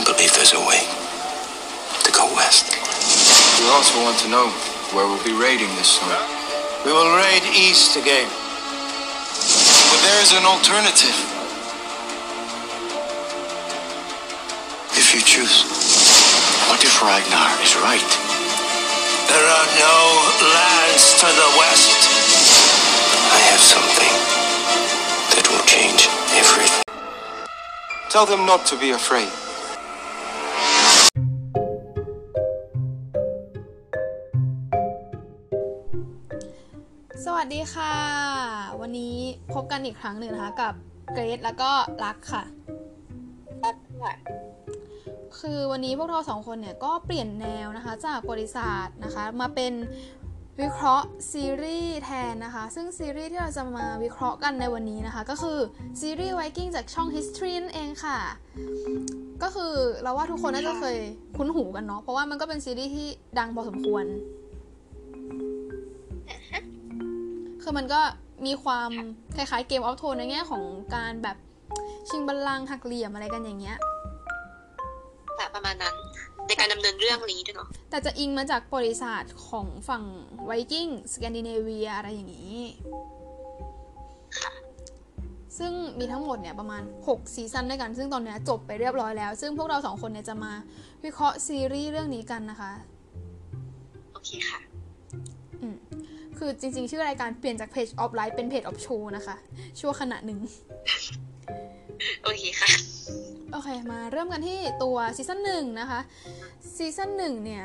I believe there's a way to go west. We also want to know where we'll be raiding this summer. We will raid east again. But there is an alternative. If you choose. What if Ragnar is right? There are no lands to the west. I have something that will change everything. Tell them not to be afraid. ค่ะ วันนี้พบกันอีกครั้งหนึ่งนะคะ กับเกรซแล้วก็รักค่ะ คือวันนี้พวกเราสองคนเนี่ยก็เปลี่ยนแนวนะคะ จากบริษัทนะคะ มาเป็นวิเคราะห์ซีรีส์แทนนะคะ ซึ่งซีรีส์ที่เราจะมาวิเคราะห์กันในวันนี้นะคะ ก็คือซีรีส์ Viking จากช่อง History นั่นเองค่ะ ก็คือเราว่าทุกคนน่าจะเคยคุ้นหูกันเนาะเพราะว่ามันก็เป็นซีรีส์ที่ดังพอสมควร คือมันก็มีความคล้ายๆเกมออฟโทนในแง่ของการแบบชิงบัลลังก์หักเหลี่ยมอะไรกันอย่างเงี้ยแต่ประมาณนั้น ในการดำเนินเรื่องนี้ด้วยเนาะแต่จะอิงมาจากบริบทของฝั่งไวกิ้งสแกนดิเนเวียอะไรอย่างนี้ ซึ่งมีทั้งหมดเนี่ยประมาณ 6 ซีซั่นด้วยกัน ซึ่งตอนเนี้ยจบไปเรียบร้อยแล้ว ซึ่งพวกเราสองคนเนี่ยจะมาวิเคราะห์ซีรีส์เรื่องนี้กันนะคะ โอเคค่ะ คือจริง ๆ ชื่อรายการเปลี่ยนจาก Page of Life เป็น Page of Show นะคะ ชั่วขณะหนึ่ง โอเคค่ะ โอเค มาเริ่มกันที่ตัวซีซั่นหนึ่งนะคะซีซั่นหนึ่งเนี่ย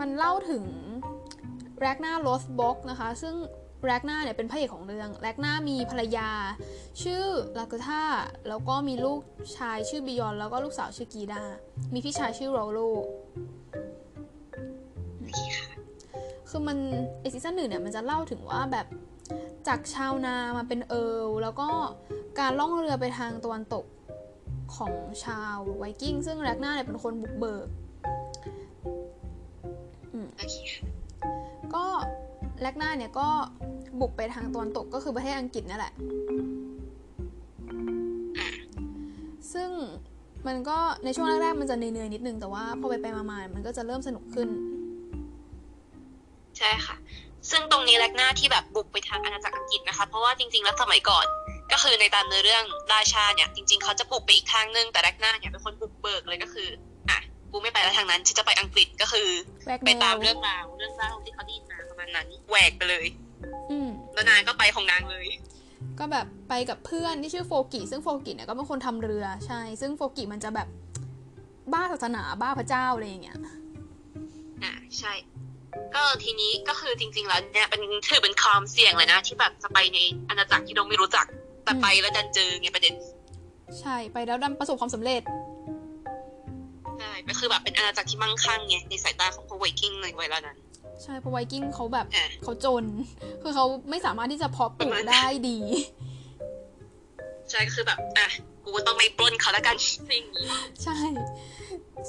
มันเล่าถึงแรกนาโรสบ็อกนะคะ ซึ่งแรกนาเนี่ยเป็นพระเอกของเรื่องแรกนามีภรรยา ชื่อลากุท่าแล้วก็มีลูกชายชื่อบิยอน แล้วก็ลูกสาวชื่อกีดา มีพี่ชายชื่อโรโลโอเคือมันไอ้ซีซั่นหนึ่งเนี่ยมันจะเล่าถึงว่าแบบจากชาวนามาเป็นเอิร์ลแล้วก็การล่องเรือไปทางตะวันตกของชาวไวกิ้ง ซึ่งแรกนาเนี่ยเป็นคนบุกเบิกอเคค่ะก็แรกนาเนี่ยก็บุกไปทางตะวันตกก็คือประเทศอังกฤษนั่นแหละ ซึ่งมันก็ในช่วงแรกๆมันจะเหนื่อยๆนิดนึงแต่ว่าพอไปไปมาๆมันก็จะเริ่มสนุกขึ้น ใช่ค่ะ ซึ่งตรงนี้แรกหน้าที่แบบบุกไปทางอาณาจักรอังกฤษนะคะ เพราะว่าจริงๆแล้วสมัยก่อน ก็คือในตามเนื้อเรื่องราชาเนี่ย จริง ๆเขาจะบุกไปอีกทางนึงแต่แรกหน้าเนี่ยเป็นคนบุกเบิกเลยก็คืออะกูไม่ไปแล้วทางนั้นฉันจะไปอังกฤษก็คือแวกแนวไปตามเรื่องราวเรื่องเล่าที่เขาได้ยินมาประมาณนั้นแหวกไปเลยอืมแล้วนางก็ไปของนางเลย ก็แบบไปกับเพื่อนที่ชื่อโฟกิซึ่งโฟกิเนี่ยก็เป็นคนทำเรือใช่ ซึ่งโฟกิมันจะแบบบ้าศาสนาบ้าพระเจ้าอะไรอย่างเงี้ยอ่าใช่ ก็ทีนี้ก็คือจริง ๆ แล้วเนี่ยเป็นถือเป็นความเสี่ยงเลยนะ ที่แบบจะไปในอาณาจักรที่เราไม่รู้จักแต่ไปแล้วดันเจอไงประเด็น ใช่ไปแล้วดันประสบความสำเร็จใช่ก็คือแบบเป็นอาณาจักรที่มั่งคั่งไงในสายตาของพวกไวกิ้งในเวลานั้นใช่เพราะไวกิ้งเขาแบบอะเขาจน คือเขาไม่สามารถที่จะเพาะปลูประกมาณนั้นได้ดี ใช่ก็คือแบบอะกูก็ต้องไม่ปล้นเขาแล้วกันสิ่างนี้ใช่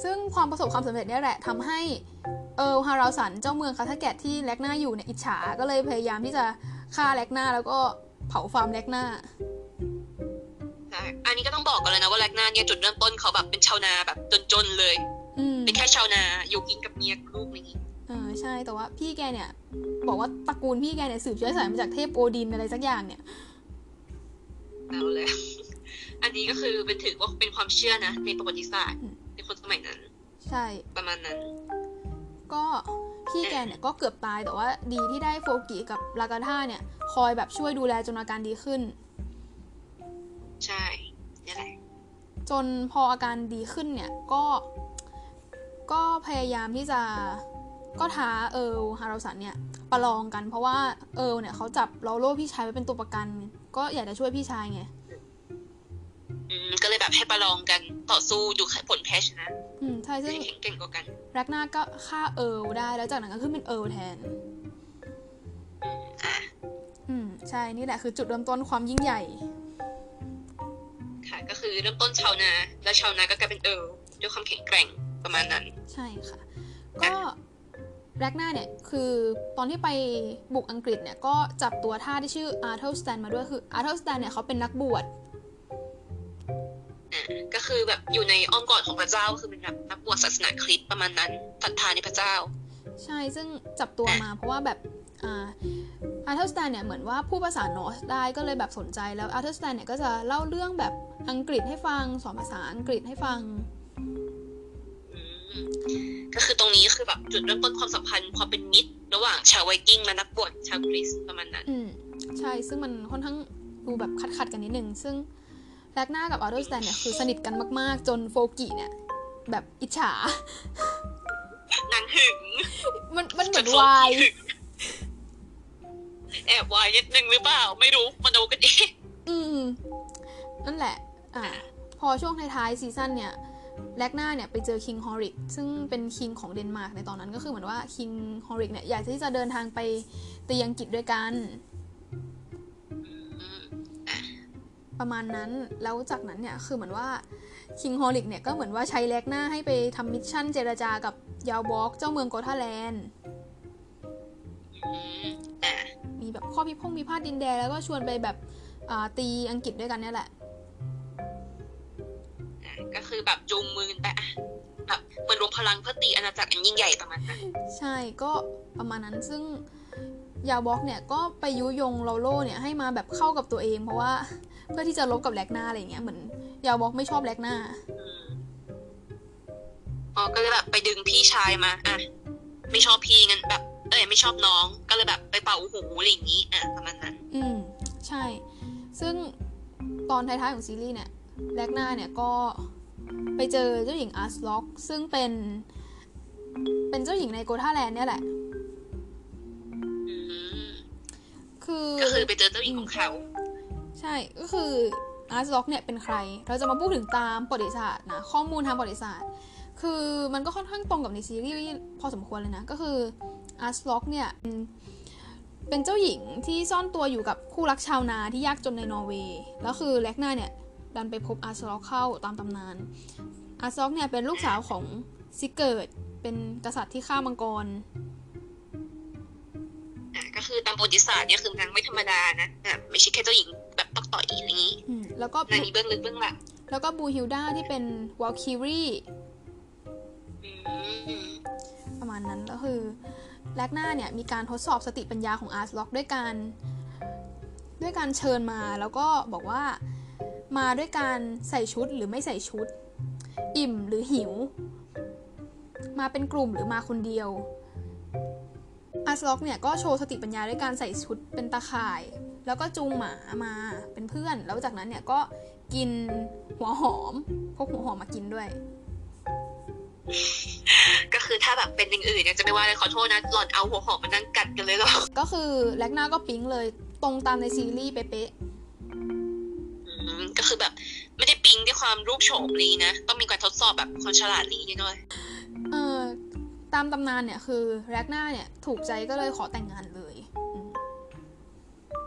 ซึ่งความประสบความสำเร็จเนี่ยแหละทำให้เออฮาราสันเจ้าเมืองคาทาแกตที่แลกนาอยู่เนี่ยอิจฉาก็เลยพยายามที่จะฆ่าแลกนาแล้วก็เผาฟาร์มแลกนาใช่อันนี้ก็ต้องบอกกันเลยนะว่าแรกหน้าเนี่ยจุดเริ่มต้นเขาแบบเป็นชาวนาแบบจนๆเลยอืมเป็นแค่ชาวนาอยู่กินกับเมียกับลูกอะไรอย่างงี้เออใช่แต่ว่าพี่แกเนี่ย บอกว่าตระกูลพี่แกเนี่ยสืบเชื้อสายมาจากเทพโอดินอะไรสักอย่างเนี่ย เอาเลยอันนี้ก็คือเป็นถือว่าเป็นความเชื่อนะ ในประวัติศาสตร์อืมในคนสมัยนั้น ใช่ ประมาณนั้น ก็พี่แกเนี่ยก็เกือบตายแต่ว่าดีที่ได้โฟกิกับลากาธาเนี่ย คอยแบบช่วยดูแลจนอาการดีขึ้น ใช่นี่แหละจนพออาการดีขึ้นเนี่ยก็ก็พยายามที่จะ ก็ท้าเอิร์ลฮาราสันเนี่ยประลองกันเพราะว่าเอิร์ลเนี่ยเขาจับโรโลพี่ชายไว้เป็นตัวประกัน ก็อยากจะช่วยพี่ชายไงอืมก็เลยแบบให้ประลองกันต่อสู้ดูผลแพ้ชนะอืมใช่ซึ่งใครแข็งเก่งกว่ากันแรกนาก็ฆ่าเอิร์ลได้แล้วจากนั้นก็ขึ้นเป็นเอิร์ลแทนอะอืมใช่นี่แหละคือจุดเริ่มต้นความยิ่งใหญ่ ค่ะ ก็คือเริ่มต้นชาวนา แล้วชาวนาก็กลายเป็นเอิร์ลด้วยความแข็งแกร่งประมาณนั้น ใช่ค่ะ ก็ แรกนาเนี่ย คือตอนที่ไปบุกอังกฤษเนี่ย ก็จับตัวทาสที่ชื่ออาร์เธอร์สแตนมาด้วยคืออาร์เธอร์สแตนเนี่ยเขาเป็นนักบวชอ่าก็คือแบบอยู่ในอ้อมกอดของพระเจ้าคือเป็นแบบนักบวชศาสนาคริสต์ประมาณนั้นศรัทธาในพระเจ้า ใช่ซึ่งจับตัวมาเพราะว่าแบบอ่าอาร์เธอร์สแตนเนี่ยเหมือนว่าพูดภาษานอร์สได้ก็เลยแบบสนใจแล้วอาร์เธอร์สแตนเนี่ยก็จะเล่าเรื่องแบบอังกฤษให้ฟังสอนภาษาอังกฤษให้ฟังอืม ก็คือตรงนี้คือแบบจุดเริ่มต้นความสัมพันธ์ความเป็นมิตร ระหว่างชาวไวกิ้งและนักบวชชาวคริสต์ประมาณนั้น อืมใช่ซึ่งมันค่อนข้างดูแบบขัดขัดๆกันนิดนึง ซึ่งแลกหน้ากับอาร์เธอร์สแตนเนี่ยคือสนิทกันมากๆ จนโฟลกิเนี่ยแบบอิจฉานางหึง มันมันเหมือนจโฟวายหึงแอบวายนิดนึงหรือเปล่า ไม่รู้มาดูกันเองอืม นั่นแหละ อ่า พอช่วงท้ายๆซีซั่นเนี่ย แลกหน้าเนี่ยไปเจอ King ฮอริกซึ่งเป็น king ของเดนมาร์กในตอนนั้นก็คือเหมือนว่า King ฮอริกเนี่ยอยากที่จะเดินทางไปตีอังกฤษด้วยกัน ประมาณนั้นแล้วจากนั้นเนี่ยคือเหมือนว่า King ฮอริกเนี่ยก็เหมือนว่าใช้แลกหน้าให้ไปทำ mission เจรจากับยาร์ลบอร์กเจ้าเมืองโกธาแลนด์อืมอะมีแบบข้อพิพงพิพาทดินแดนแล้วก็ชวนไปแบบอ่าตีอังกฤษด้วยกันเนี่ยแหละอะ ก็คือแบบจูงมือกันไปอะแบบเหมือนรวมพลังเพื่อตีอาณาจักรอันยิ่งใหญ่ประมาณนั้นใช่ก็ประมาณนั้นซึ่งยาร์ลบอร์กเนี่ยก็ไปยุยงโรโลเนี่ยให้มาแบบเข้ากับตัวเอง เพราะว่าเพื่อที่จะลบกับแลกหน้าอะไรอย่างเงี้ยเหมือนยาร์ลบอร์กไม่ชอบแลกหน้าอ๋อก็เลยแบบไปดึงพี่ชายมาอะไม่ชอบพี่งั้นแบบ เอ้ยไม่ชอบน้องก็เลยแบบไปเป่าหูอะไรอย่างนี้อะประมาณนั้น อืม ใช่ ซึ่งตอนท้ายๆของซีรีส์เนี่ย แลกหน้าเนี่ยก็ไปเจอเจ้าหญิงอาร์สล็อก ซึ่งเป็น เป็นเจ้าหญิงในโกธาแลนด์เนี่ยแหละอืมคือก็คือไปเจอเจ้าหญิงของเขา ใช่ ก็คืออาร์สล็อกเนี่ยเป็นใคร เราจะมาพูดถึงตามประวัติศาสตร์นะ ข้อมูลทางประวัติศาสตร์ คือมันก็ค่อนข้างตรงกับในซีรีส์พอสมควรเลยนะ ก็คืออาร์สล็อกเนี่ยเป็นเป็นเจ้าหญิงที่ซ่อนตัวอยู่กับคู่รักชาวนาที่ยากจนในนอร์เวย์ แล้วคือแรกนาเนี่ย ดันไปพบอาร์สล็อกเข้าตามตำนาน อาร์สล็อกเนี่ยเป็นลูกสาวของซิเกิร์ดเป็นกษัตริย์ที่ฆ่ามังกรอะก็คือตามประวัติศาสตร์เนี่ยคือนางไม่ธรรมดานะอะไม่ใช่แค่เจ้าหญิงแบบต๊อกต๋อยอะไรอย่างนี้อืมแล้วก็นางมีเบื้องลึกเบื้องหลังแล้วก็บรุนฮิลดาที่เป็นวอลคิรีอืมประมาณนั้นก็คือแลกหน้าเนี่ยมีการทดสอบสติปัญญาของอาร์สล็อกด้วยการ ด้วยการเชิญมาแล้วก็บอกว่า มาด้วยการใส่ชุดหรือไม่ใส่ชุด อิ่มหรือหิว มาเป็นกลุ่มหรือมาคนเดียวอาร์สล็อกเนี่ยก็โชว์สติปัญญาด้วยการใส่ชุดเป็นตาข่าย แล้วก็จูงหมามาเป็นเพื่อน แล้วจากนั้นเนี่ยก็กินหัวหอมพกหัวหอมมากินด้วย ก็คือถ้าแบบเป็นอย่างอื่นเนี่ยจะไม่ว่าเลยขอโทษนะหล่อนเอาหัวหอมมานั่งกัดกันเลยเหรอ ก็คือแลกหน้าก็ปิ๊งเลยตรงตามในซีรีส์เป๊ะอืม ก็คือแบบไม่ได้ปิ๊งด้วยความรูปโฉมลีนะ ต้องมีการทดสอบแบบความฉลาดลีนิดหน่อยๆเออตามตำนานเนี่ยคือแลกหน้าเนี่ยถูกใจก็เลยขอแต่งงานเลยอืม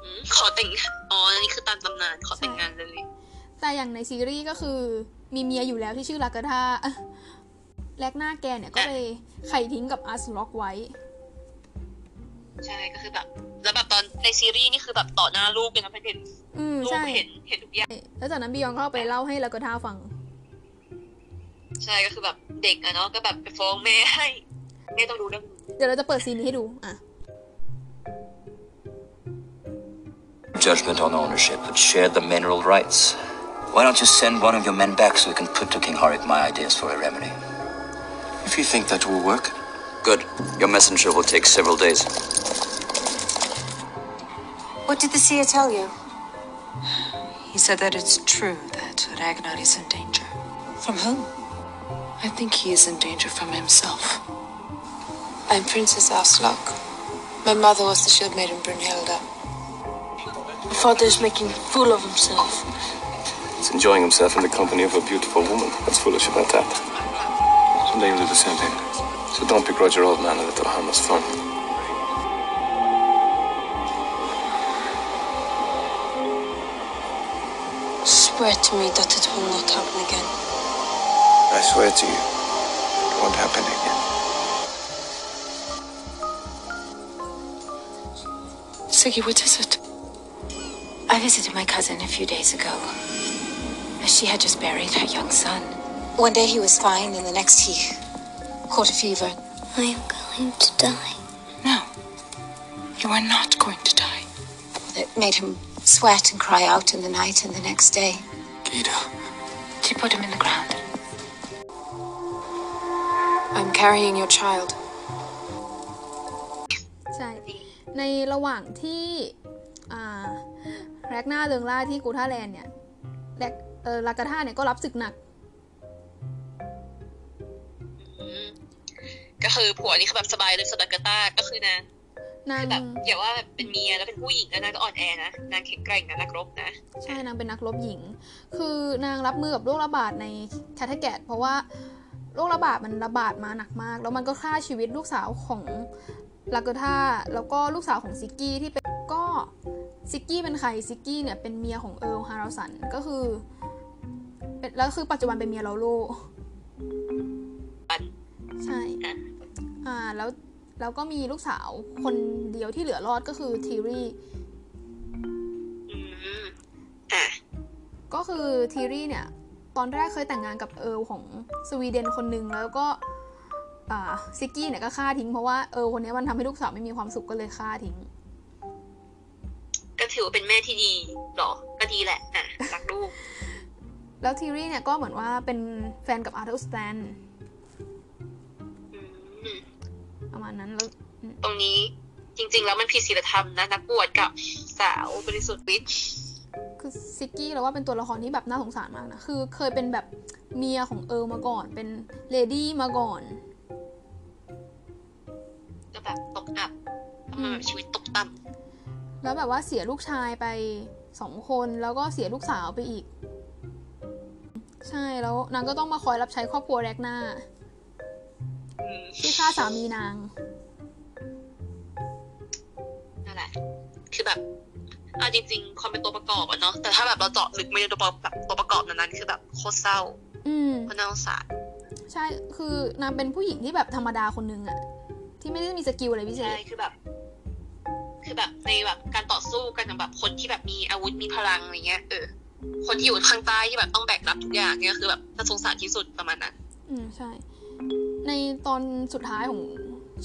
อืมขอแต่งงานอ๋ออันนี่คือตามตำนานขอแต่งงานเลย แต่อย่างในซีรีส์ก็คือมีเมียอยู่แล้วที่ชื่อลากาธาแลกหน้าแกเนี่ยก็เลยไข่ทิ้งกับอาร์สล็อกไว้ ใช่ก็คือแบบ แล้วแบบตอนในซีรีส์นี่คือแบบต่อหน้าลูกเลยนะเพื่อนอืมลูกใช่เห็นเห็นทุกอย่างแล้วจากนั้นบิยอนก็ไปเล่าให้ลากาธาฟัง ใช่ก็คือแบบเด็กอะเนาะก็แบบไปฟ้องแม่ให้แม่ต้องรู้เรื่องเดี๋ยวเราจะเปิดซีนนี้ให้ดูอะ Judgment on ownership, but share the mineral rights. Why don't you send one of your men back so we can put to King Horik my ideas for a remedy? If you think that will work, Good. Your messenger will take several days. What did the seer tell you? He said that it's true that Ragnar is in danger. From whom? I think he is in danger from himself. I'm Princess Aslak. My mother was the shield maiden Brunhilda. My father is making a fool of himself. He's enjoying himself in the company of a beautiful woman. What's foolish about that? Someday you'll do the same thing. So don't begrudge your old man a little harmless fun. Swear to me that it will not happen again. I swear to you, it won't happen again. Siggy, what is it? I visited my cousin a few days ago. As She had just buried her young son. One day he was fine, and the next he caught a fever. I am going to die. No, you are not going to die. It made him sweat and cry out in the night, and the next day Gita. she put him in the ground. I'm carrying your child. ใช่ ในระหว่างที่อ่าแรกหน้าเริงล่าที่กูท่าแลนด์เนี่ยแรกเออลากาท่าเนี่ยก็รับศึกหนัก ก็คือผัวนี่คือแบบสบายเลยสดากาต้าก็คือนางนางคือแบบอย่างว่าแบบเป็นเมียแล้วเป็นผู้หญิงแล้วนางก็อ่อนแอนะนางแข็งแกร่งนะนักรบนะ ใช่นางเป็นนักรบหญิง คือนางรับมือกับโรคระบาดในแคทแกตเพราะว่าโรคระบาดมันระบาดมาหนักมาก แล้วมันก็ฆ่าชีวิตลูกสาวของลากาท่าแล้วก็ลูกสาวของซิกกี้ที่เป็นก็ซิกกี้เป็นใครซิกกี้เนี่ยเป็นเมียของเอิร์ลฮาราสันก็คือเป็นแล้วคือปัจจุบันเป็นเมียโรโลใช่ อ่าแล้วแล้วก็มีลูกสาวคนเดียวที่เหลือรอดก็คือทีรีอืมอะก็คือทีรีเนี่ย ตอนแรกเคยแต่งงานกับเอิร์ลของสวีเดนคนหนึ่งแล้วก็อ่าซิกกี้เนี่ยก็ฆ่าทิ้งเพราะว่าเอิร์ลคนนี้มันทำให้ลูกสาวไม่มีความสุขก็เลยฆ่าทิ้ง ก็ถือว่าเป็นแม่ที่ดีหรอ ก็ดีแหละอะรักลูก แล้วทีรีเนี่ยก็เหมือนว่าเป็นแฟนกับอาร์เธอร์สแตน ประมาณนั้นแล้วอืมตรงนี้จริง ๆ แล้วมันผิดศีลธรรมนะนักบวชกับสาวบริสุทธิ์วิทย์คือซิกกี้เราว่าเป็นตัวละครที่แบบน่าสงสารมากนะ คือเคยเป็นแบบเมียของเอิร์ลมาก่อน เป็น lady มาก่อนก็แบบตกอับทำไมแบบชีวิตตกต่ำแล้วแบบว่าเสียลูกชายไปสองคนแล้วก็เสียลูกสาวไปอีก ใช่แล้วนางก็ต้องมาคอยรับใช้ครอบครัวแรกหน้าอืม ที่ฆ่าสามีนางนั่นแหละ คือแบบอะจริงๆความเป็นตัวประกอบอะเนาะแต่ถ้าแบบเราเจาะลึกไม่ได้ตัวประกอบแบบตัวประกอบนั้นๆคือแบบโคตรเศร้า อืมโคตรน่าสงสารใช่ คือนางเป็นผู้หญิงที่แบบธรรมดาคนนึงอะที่ไม่ได้มีสกิลอะไรพิเศใช่ษคือแบบ คือแบบในแบบการต่อสู้กันอย่างแบบคนที่แบบมีอาวุธมีพลังอะไรเงี้ยเออคนที่อยู่ข้างใต้ที่แบบต้องแบกรับทุกอย่างเนี่ยคือแบบน่าสงสารที่สุดประมาณนั้น อืมใช่ ในตอนสุดท้ายของ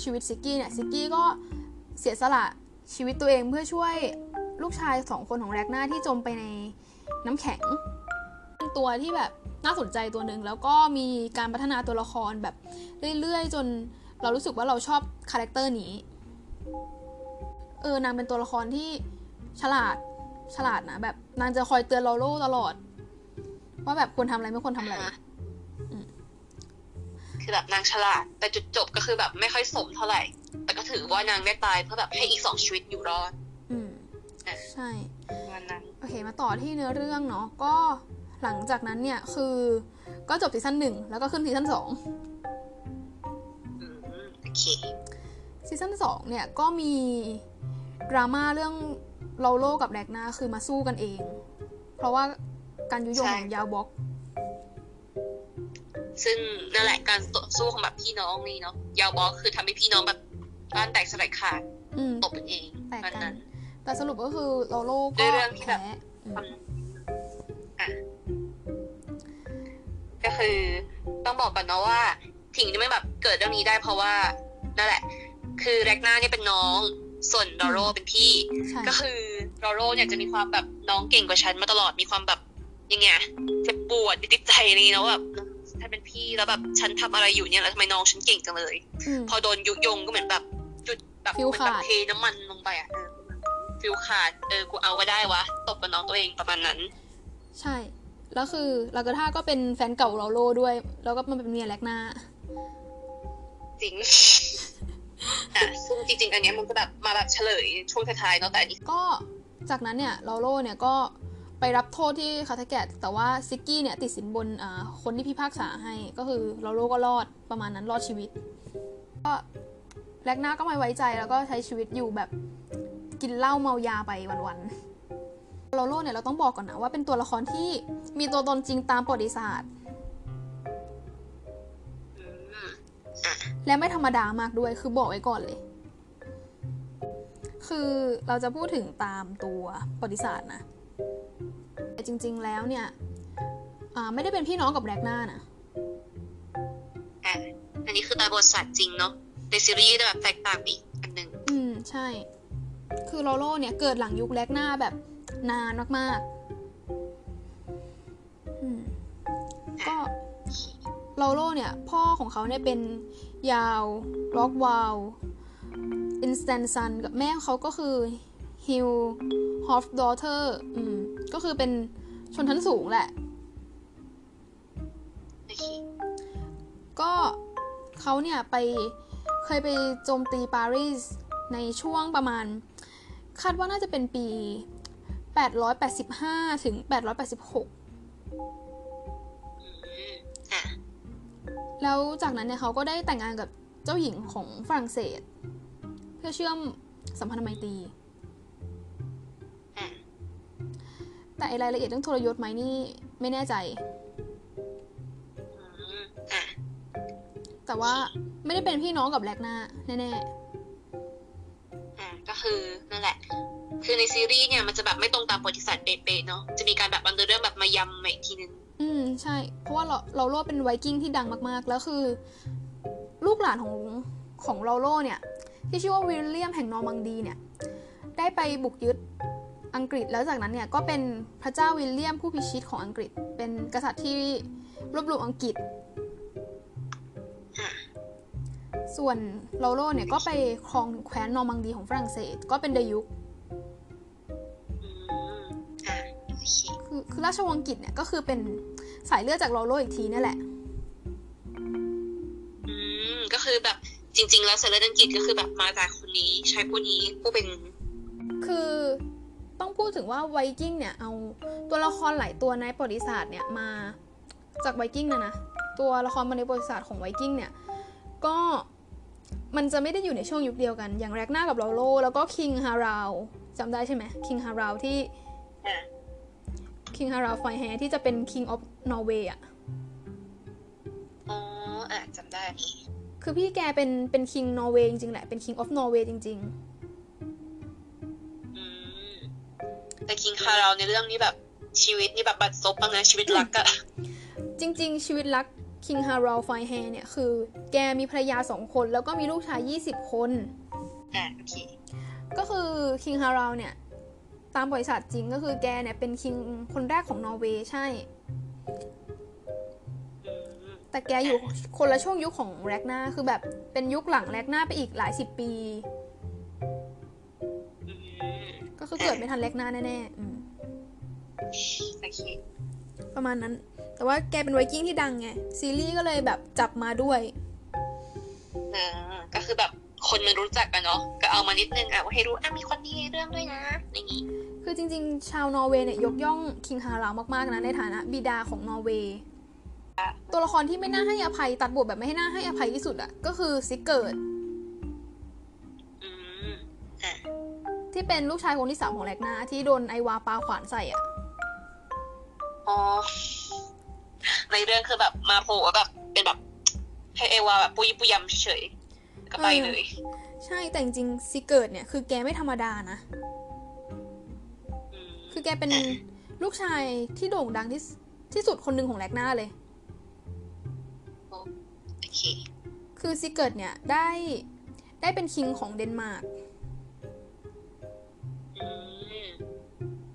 ชีวิตซิกกี้เนี่ยซิกกี้ก็เสียสละชีวิตตัวเองเพื่อช่วยลูกชายสองคนของแรกหน้าที่จมไปในน้ำแข็งตัวที่แบบน่าสนใจตัวหนึ่งแล้วก็มีการพัฒนาตัวละครแบบเรื่อยๆ จนเรารู้สึกว่าเราชอบ character นี้ เออนางเป็นตัวละครที่ฉลาดฉลาดนะแบบนางจะคอยเตือนโรโลตลอด ว่าแบบควรทำอะไรไม่ควรทำอะไร คือแบบนางฉลาด แต่จุดจบก็คือแบบไม่ค่อยสมเท่าไหร่ แต่ก็ถือว่านางได้ตายเพื่อแบบให้อีกสองชีวิตอยู่รอด อืมอะใช่ประมาณนั้นโอเค มาต่อที่เนื้อเรื่องเนาะก็หลังจากนั้นเนี่ยคือก็จบซีซั่นหนึ่งแล้วก็ขึ้นซีซั่นสองอืมโอเคซีซั่นสองเนี่ยก็มีดราม่าเรื่องโรโลกับแรกนาคือมาสู้กันเอง เพราะว่าการยุยงใช่ของยาร์ลบอร์ก ซึ่งนั่นแหละการต่อสู้ของแบบพี่น้องนี่เนาะยาร์ลบอร์กคือทำให้พี่น้องแบบบ้านแตกสลายขาดอืมตบกันเองแตกกันประมาณกันั้นแต่สรุปก็คือโลโลด้ก็วยเรื่องที่แบแพ้บอืมความอะก็คือต้องบอกก่อนเนาะว่าถิงที่ไม่แบบเกิดเรื่องนี้ได้เพราะว่านั่นแหละ คือแรกหน้าเนี่ยเป็นน้องส่วนดอโรเป็นพี่ใช่ก็คือดอโรเนี่ยจะมีความแบบน้องเก่งกว่าฉันมาตลอดมีความแบบยังไงเจ็บปวดในจิตใจอะไรอย่างเงี้ยเนาะแบบ ถ้าเป็นพี่แล้วแบบฉันทำอะไรอยู่เนี่ยแล้วทำไมน้องฉันเก่งจังเลยอืมพอโดนยุยงก็เหมือนแบบจุดแบบฟิวส์เหมือนแบบขาดเทน้ำมันลงไปอะเออฟิวส์ขาดเออกูเอาก็ได้วะตบกับน้องตัวเองประมาณนั้น ใช่แล้วคือลากาท่าก็เป็นแฟนเก่าโรโลด้วย แล้วก็มาเป็นเมียแรกนาจริงอะซึ่งจริงๆ อันเนี้ยมันก็แบบมาแบบเฉลยช่วงท้ายๆเนาะแต่อันนี้ก็จากนั้นเนี่ยโรโลเนี่ยก็ ไปรับโทษที่แคทแกตแต่ว่าซิกกี้เนี่ยติดสินบนคนที่พิพากษาให้ก็คือลอโลก็รอดประมาณนั้นรอดชีวิต ก็แรกหน้าก็ไม่ไว้ใจแล้วก็ใช้ชีวิตอยู่แบบกินเหล้าเมายาไปวันๆลอโลเนี่ยเราต้องบอกก่อนนะว่าเป็นตัวละครที่มีตัวตนจริงตามประวัติศาสตร์ และไม่ธรรมดามากด้วยคือบอกไว้ก่อนเลย คือเราจะพูดถึงตามตัวประวัติศาสตร์นะ แต่จริง ๆ แล้วเนี่ยอ่าไม่ได้เป็นพี่น้องกับแรกนานะอะอันนี้คือตามประวัติศาสตร์จริงเนาะในซีรีส์จะแบบแตกต่างไปอีกอันหนึ่งอืมใช่ คือโรโลเนี่ยเกิดหลังยุคแรกนาแบบนานมากๆ อืมก็โรโลเนี่ยพ่อของเขาเนี่ยเป็นยาวล็อกวาลอินสแตนซันกับแม่เขาก็คือ ฮิลฮอฟดอเตอร์อืม ก็คือเป็นชนชั้นสูงแหละโอเคก็เขาเนี่ยไปเคยไปโจมตีปารีสในช่วงประมาณ คาดว่าน่าจะเป็นปี 885 ถึง 886อะแล้วจากนั้นเนี่ยเขาก็ได้แต่งงานกับเจ้าหญิงของฝรั่งเศส เพื่อเชื่อมสัมพันธไมตรี แต่ไอ้รายละเอียดเรื่องทรยศไหมนี่ไม่แน่ใจอืมอะแต่ว่าไม่ได้เป็นพี่น้องกับแลกนาแน่อะก็คือนั่นแหละ คือในซีรีส์เนี่ยมันจะแบบไม่ตรงตามประวัติศาสตร์เป๊ะๆเนาะจะมีการแบบบันเเรื่องแบบมายำมาอีกทีนึงๆอืมใช่ เพราะว่าเราโรโลเป็นไวกิ้งที่ดังมากๆ แล้วคือ ลูกหลานของของโรโลเนี่ย ที่ชื่อว่าวิลเลียมแห่งนอร์มังดีเนี่ย ได้ไปบุกยึด อังกฤษแล้วจากนั้นเนี่ยก็เป็นพระเจ้าวิลเลียมผู้พิชิตของอังกฤษ เป็นกษัตริย์ที่รวบรวมอังกฤษอะส่วนโรโลเนี่ยก็ไปครองแคว้นนอร์มังดีของฝรั่งเศส ก็เป็นดยุคอืมอะโอเคคือคือราชวงศ์อังกฤษเนี่ยก็คือเป็นสายเลือดจากโรโลอีกทีนั่นแหละ อืมก็คือแบบจริง ๆ แล้วเชื้อสายอังกฤษก็คือแบบมาจากคนนี้ชายผู้นี้ผู้เป็น คือ ต้องพูดถึงว่าไวกิ้งเนี่ยเอาตัวละครหลายตัวในประวัติศาสตร์เนี่ยมาจากไวกิ้งนะนะตัวละครมาในประวัติศาสตร์ของไวกิ้งเนี่ยก็มันจะไม่ได้อยู่ในช่วงยุคเดียวกัน อย่างแรกหน้ากับโลโล แล้วก็ king ฮาราลด์จำได้ใช่ไหมคิงฮาราวที่อะคิงฮาราวไฟแฮที่จะเป็น King of Norway อะอ๋ออะจำได้นี่คือพี่แกเป็นเป็น King Norway จริงๆแหละเป็น King of Norway จริงอื แต่คิงคาราในเรื่องนี้แบบชีวิตนี่แบบบัดซบบ้างนะชีวิตรักอะจริง ๆ ชีวิตรัก King h a r a l ไฟแฮเนี่ยคือแกมีภรรยาสองคน แล้วก็มีลูกชาย 20 คนอะโอเคก็คือ King h a r a l เนี่ย ตามบริษัทจริงก็คือแกเนี่ยเป็นคิงคนแรกของนอร์เวย์ใช่ แต่แกอยู่คนละช่วงยุคของแรกนาคือแบบเป็นยุคหลังแรกนาไปอีกหลายสิบปี ก็คือเกิดไม่ทันแรกนาแน่ๆอืมโอเคประมาณนั้น แต่ว่าแกเป็นไวกิ้งที่ดังไง ซีรีส์ก็เลยแบบจับมาด้วยอ่าก็คือแบบคนมันรู้จักกันเนาะก็เอามานิดนึงอะว่าให้รู้อะมีคนนี้ในเรื่องด้วยนะอย่างนี้คือจริง ๆ ชาวนอร์เวย์เนี่ยยกย่อง king ฮาราลด์มากๆนะในฐานะบิดาของนอร์เวย์ตัวละครที่ไม่น่าให้อภัยตัดบทแบบไม่ให้น่าให้อภัยที่สุดอะก็คือซิกเกิร์ดอืมอะ ที่เป็นลูกชายคนที่สามของแลกนาที่โดนไอวาปาขวานใส่อะอ๋อในเรื่องคือแบบมาโผล่ว่าแบบเป็นแบบให้ไอวาแบบปุยปุยำเฉยๆก็ไปเลย ใช่แต่จริงๆซิกเกิร์ดเนี่ย คือแกไม่ธรรมดานะอืมคือแกเป็นลูกชายที่โด่งดังที่สที่สุดคนหนึ่งของแลกนาเลยโอเคคือซิกเกิร์ดเนี่ยได้ได้เป็น king ของเดนมาร์ก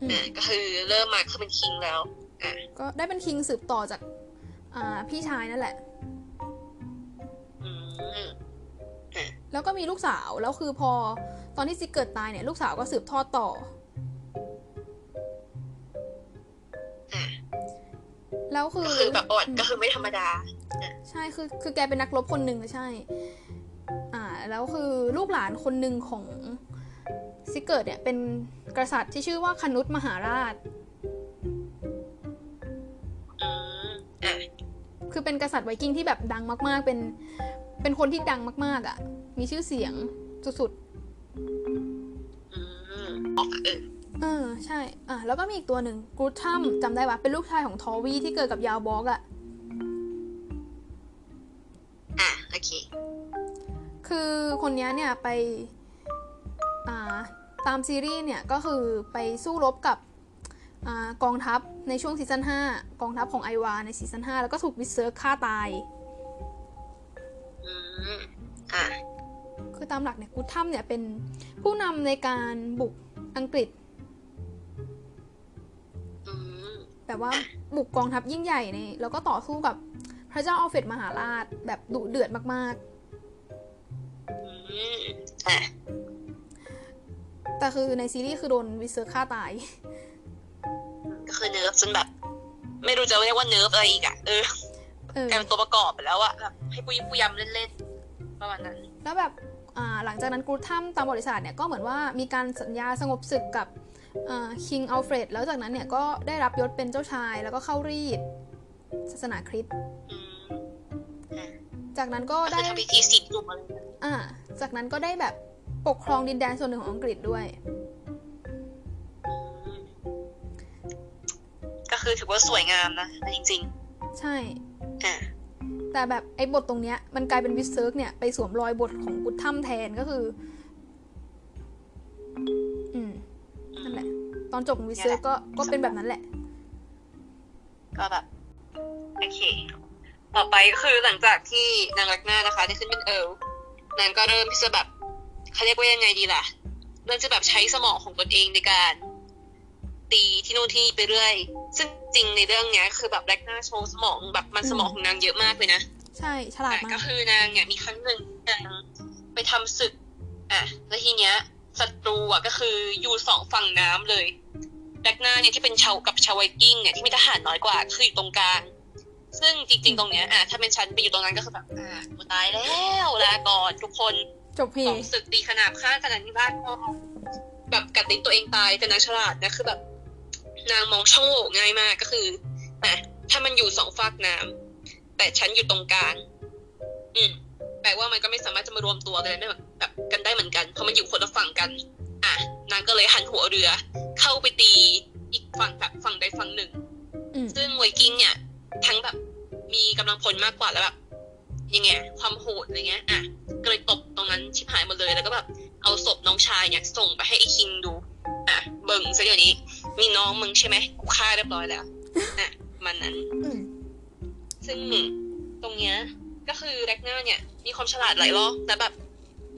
อืมอะก็คือเริ่มมาคือเป็นคิงแล้วอะก็ได้เป็นคิงสืบต่อจาก อ่าพี่ชายนั่นแหละอืมแล้วก็มีลูกสาวแล้วคือพอตอนที่ซิกเกิร์ดตายเนี่ยลูกสาวก็สืบทอดต่ออะแล้วคือก็คือแบบประวัติก็คือไม่ธรรมดา ใช่คือคือแกเป็นนักรบคนหนึ่งเลยใช่ อ่า แล้วคือลูกหลานคนหนึ่งของ ซิกเกิร์ดเนี่ยเป็นกษัตริย์ที่ชื่อว่าคนุตมหาราชอืมอะคือเป็นกษัตริย์ไวกิ้งที่แบบดังมาก ๆ เป็น เป็นคนที่ดังมาก ๆอะ มีชื่อเสียงสุดอืมออกเออๆเออ ใช่ อะ แล้วก็มีอีกตัวหนึ่งกรูทัมจำได้ปะเป็นลูกชายของทอวีที่เกิดกับยาร์ลบอร์ก อะ อะ โอเค คือคนนี้เนี่ยไปอ่า ตามซีรีส์เนี่ยก็คือไปสู้รบกับอ่ากองทัพในช่วงซีซั่น5 กองทัพของไอวาในซีซั่น5 แล้วก็ถูกวิสเซอร์ฆ่าตาย อืมอะคือตามหลักเนี่ยกูทัมเนี่ยเป็นผู้นำในการบุกอังกฤษอืมแบบว่าบุกกองทัพยิ่งใหญ่ในแล้วก็ต่อสู้กับพระเจ้าอัลเฟรดมหาราชแบบดุเดือดมากอืมอะๆ แต่คือในซีรีส์คือโดนวิสเซอร์ฆ่าตาย ก็คือ nerf จนแบบ ไม่รู้จะเรียกว่า nerf อะไรอีกอะเออเออกลายเป็นตัวประกอบไปแล้วอะแบบให้ปุยปุยยำเล่นๆประมาณนั้น แล้วแบบอ่าหลังจากนั้นกูทัมตามประวัติศาสตร์เนี่ยก็เหมือนว่ามีการสัญญาสงบศึกกับKing อัลเฟรดแล้วจากนั้นเนี่ยก็ได้รับยศเป็นเจ้าชายแล้วก็เข้ารีตศาสนาคริสต์อืมอะจากนั้นก็ก็ได้คือทำพิธีศีลจุ่มอะไรนะอ่าจากนั้นก็ได้แบบ ปกครองดินแดนส่วนหนึ่งของอังกฤษด้วยอืมก็คือถือว่าสวยงามนะจริงใช่ๆอะแต่แบบไอ้บทตรงเนี้ย มันกลายเป็นวิสเซิร์กเนี่ย ไปสวมรอยบทของกุดทรัมแทนก็คือ อืมนั่นแหละ ตอนจบของวิสเซิร์กก็ก็เป็นแบบนั้นแหละ ก็แบบโอเค ต่อไปก็คือหลังจากที่นางแร็กนานะคะ ได้ขึ้นเป็นเอิร์ลนางก็เริ่มที่จะแบบ เขาเรียกว่ายังไงดีล่ะเริ่มจะแบบใช้สมองของตนเองในการ ตีที่นู่นที่นี่ไปเรื่อย ซึ่งจริงในเรื่องเนี้ย คือแบบแร็กหน้าโชว์สมองแบบมันสมองของนางเยอะมากเลยนะ ใช่ ฉลาดอะมากก็คือนางเนี่ยมีครั้งหนึ่งนางไปทำศึก อะ แล้วทีเนี้ยศัตรูอะก็คืออยู่สองฝั่งน้ำเลยแบกหน้าเนี่ยที่เป็นชาวกับชาวไวกิ้งเนี่ยที่มีทหารน้อยกว่าคืออยู่ตรงกลางซึ่งจริงๆ ตรงเนี้ยอะถ้าเป็นฉันไปอยู่ตรงนั้นก็คือแบบอะกูตายแล้วลาก่อนทุกคน จบเพสองศึกตีขนาบข้างขนาดนี้บ้านก็แบบกัดลิ้นตัวเองตายแต่นางฉลาดนะคือแบบ นางมองช่องโหว่ง่ายมากก็คืออะถ้ามันอยู่สองฝากน้ำแต่ฉันอยู่ตรงกลาง อืมแปลว่ามันก็ไม่สามารถจะมารวมตัวกันได้แบบแบบกันได้เหมือนกันเพราะมันอยู่คนละฝั่งกัน อะนางก็เลยหันหัวเรือ เข้าไปตีอีกฝั่งแบบฝั่งใดฝั่งหนึ่งอืมซึ่งไวกิ้งเนี่ย ทั้งแบบมีกำลังพลมากกว่าแล้วแบบ ยังไงความโหดอะไรเงี้ยอะก็เลยตบตรงนั้นชิบหายหมดเลยแล้วก็แบบเอาศพน้องชายเนี่ยส่งไปให้ไอ้คิงดูอะเบิ่งซะเดี๋ยวนี้ มีน้องมึงใช่ไหมกูฆ่าเรียบร้อยแล้วอะมันนั้นอืมซึ่งตรงเนี้ยก็คือแร็กเนอร์เนี่ย มีความฉลาดหลายรอบแล้วแบบ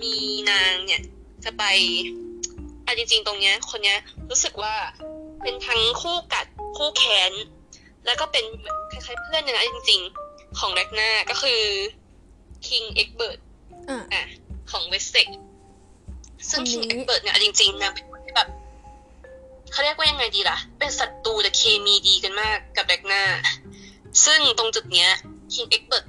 มีนางเนี่ย จะไปอะจริง ๆ ตรงเนี้ย คนเนี้ยรู้สึกว่าเป็นทั้งคู่กัดคู่แค้นแล้วก็เป็นเหมือนคล้ายๆเพื่อนนะจริง ๆ ของแร็กเนอร์ก็คือ King เอ็กเบิร์ตอะอะของเวสเซ็กซ์ซึ่งคนนี้คิงเอ็กเบิร์ตเนี่ยอะจริงๆนางเป็นคนที่แบบเขาเรียกว่ายังไงดีล่ะ เป็นศัตรูแต่เคมีดีกันมากกับแร็กเนอร์ซึ่งตรงจุดเนี้ย King เอ็กเบิร์ต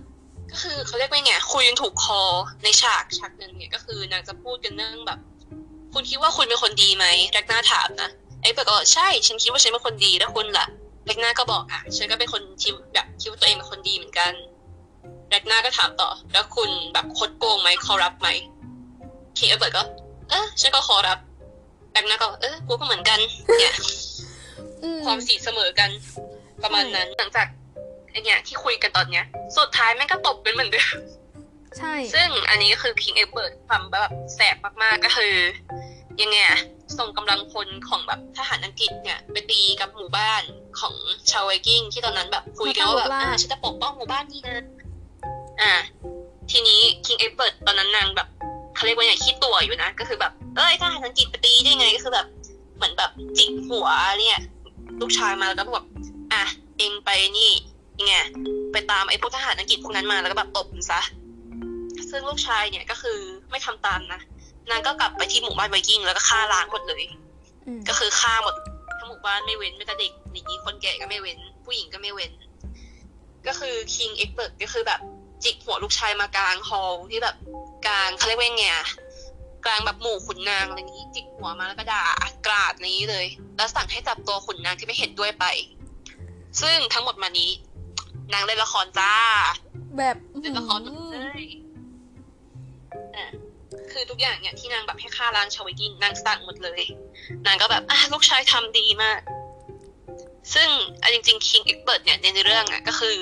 ก็คือเขาเรียกว่าไงคุยกันถูกคอในฉากฉากหนึ่งเนี่ยก็คือนางจะพูดกันเรื่องแบบ คุณคิดว่าคุณเป็นคนดีไหมแร็กนาถามนะเอ็กเบิร์ตก็บอกใช่ฉันคิดว่าฉันเป็นคนดีแล้วคุณล่ะแร็กนาก็บอกอะฉันก็เป็นคนที่แบบคิดว่าตัวเองเป็นคนดีเหมือนกัน แร็กนาก็ถามต่อ แล้วคุณแบบคดโกงไหมเขารับไหมคิงเอ็กเบิร์ตก็ เออฉันก็ขอรับแร็กนาก็ เออกูก็เหมือนกันเนี่ยอืมความสีเสมอกันประมาณนั้นหลังจากไอเนี่ยที่คุยกันตอนเนี้ย สุดท้ายแม่งก็ตบกันเหมือนเดิมใช่ ซึ่งอันนี้ก็คือ King e เบิร์ความแบบแสบมากๆก็คือ ยังไงอะส่งกำลังพลของแบบทหารอังกฤษเนี่ย ไปตีกับหมู่บ้านของชาวไวกิ้งที่ตอนนั้นแบบคุยกันว่าแบบอ่าฉันจะปกป้องหมู่บ้านนี้นะ อ่า ทีนี้ King e เบิร์ตอนนั้นนางแบบเขาเรียกว่าอย่างขี้ตัวอยู่นะ ก็คือแบบ เอ้ยทหารอังกฤษไปตีได้ไงก็คือแบบ เหมือนแบบจิกหัวเนี่ยลูกชายมาแล้วก็แบบอะเองไปนี่ยังไงไปตามไอ้พวกทหารอังกฤษพวกนั้นมาแล้วก็แบบตบมันซะซึ่งลูกชายเนี่ยก็คือไม่ทำตามนะนางก็กลับไปที่หมู่บ้านไวกิ้งแล้วก็ฆ่าล้างหมดเลยอืมก็คือฆ่าหมดทั้งหมู่บ้านไม่เว้นแม้แต่เด็กหนีคนแก่ก็ไม่เว้น ผู้หญิงก็ไม่เว้น ก็คือ King เอ็กเบิร์ตก็คือแบบ จิกหัวลูกชายมากลาง hall ที่แบบกลางเขาเรียกว่าไงอะกลางแบบหมู่ขุนนางอะไรนี้จิกหัวมาแล้วก็ด่ากราดนี้เลย แล้วสั่งให้จับตัวขุนนางที่ไม่เห็นด้วยไป ซึ่งทั้งหมดมานี้ นางเล่นละครจ้า แบบเล่นละครหมดเลยอะคือทุกอย่างเนี่ยที่นางแบบให้ฆ่าล้างชาวไวกิ้งนางสั่งหมดเลย นางก็แบบอะลูกชายทำดีมาก ซึ่งอันจริงๆ King e เบิร์เนี่ยในเรื่องอะก็คือ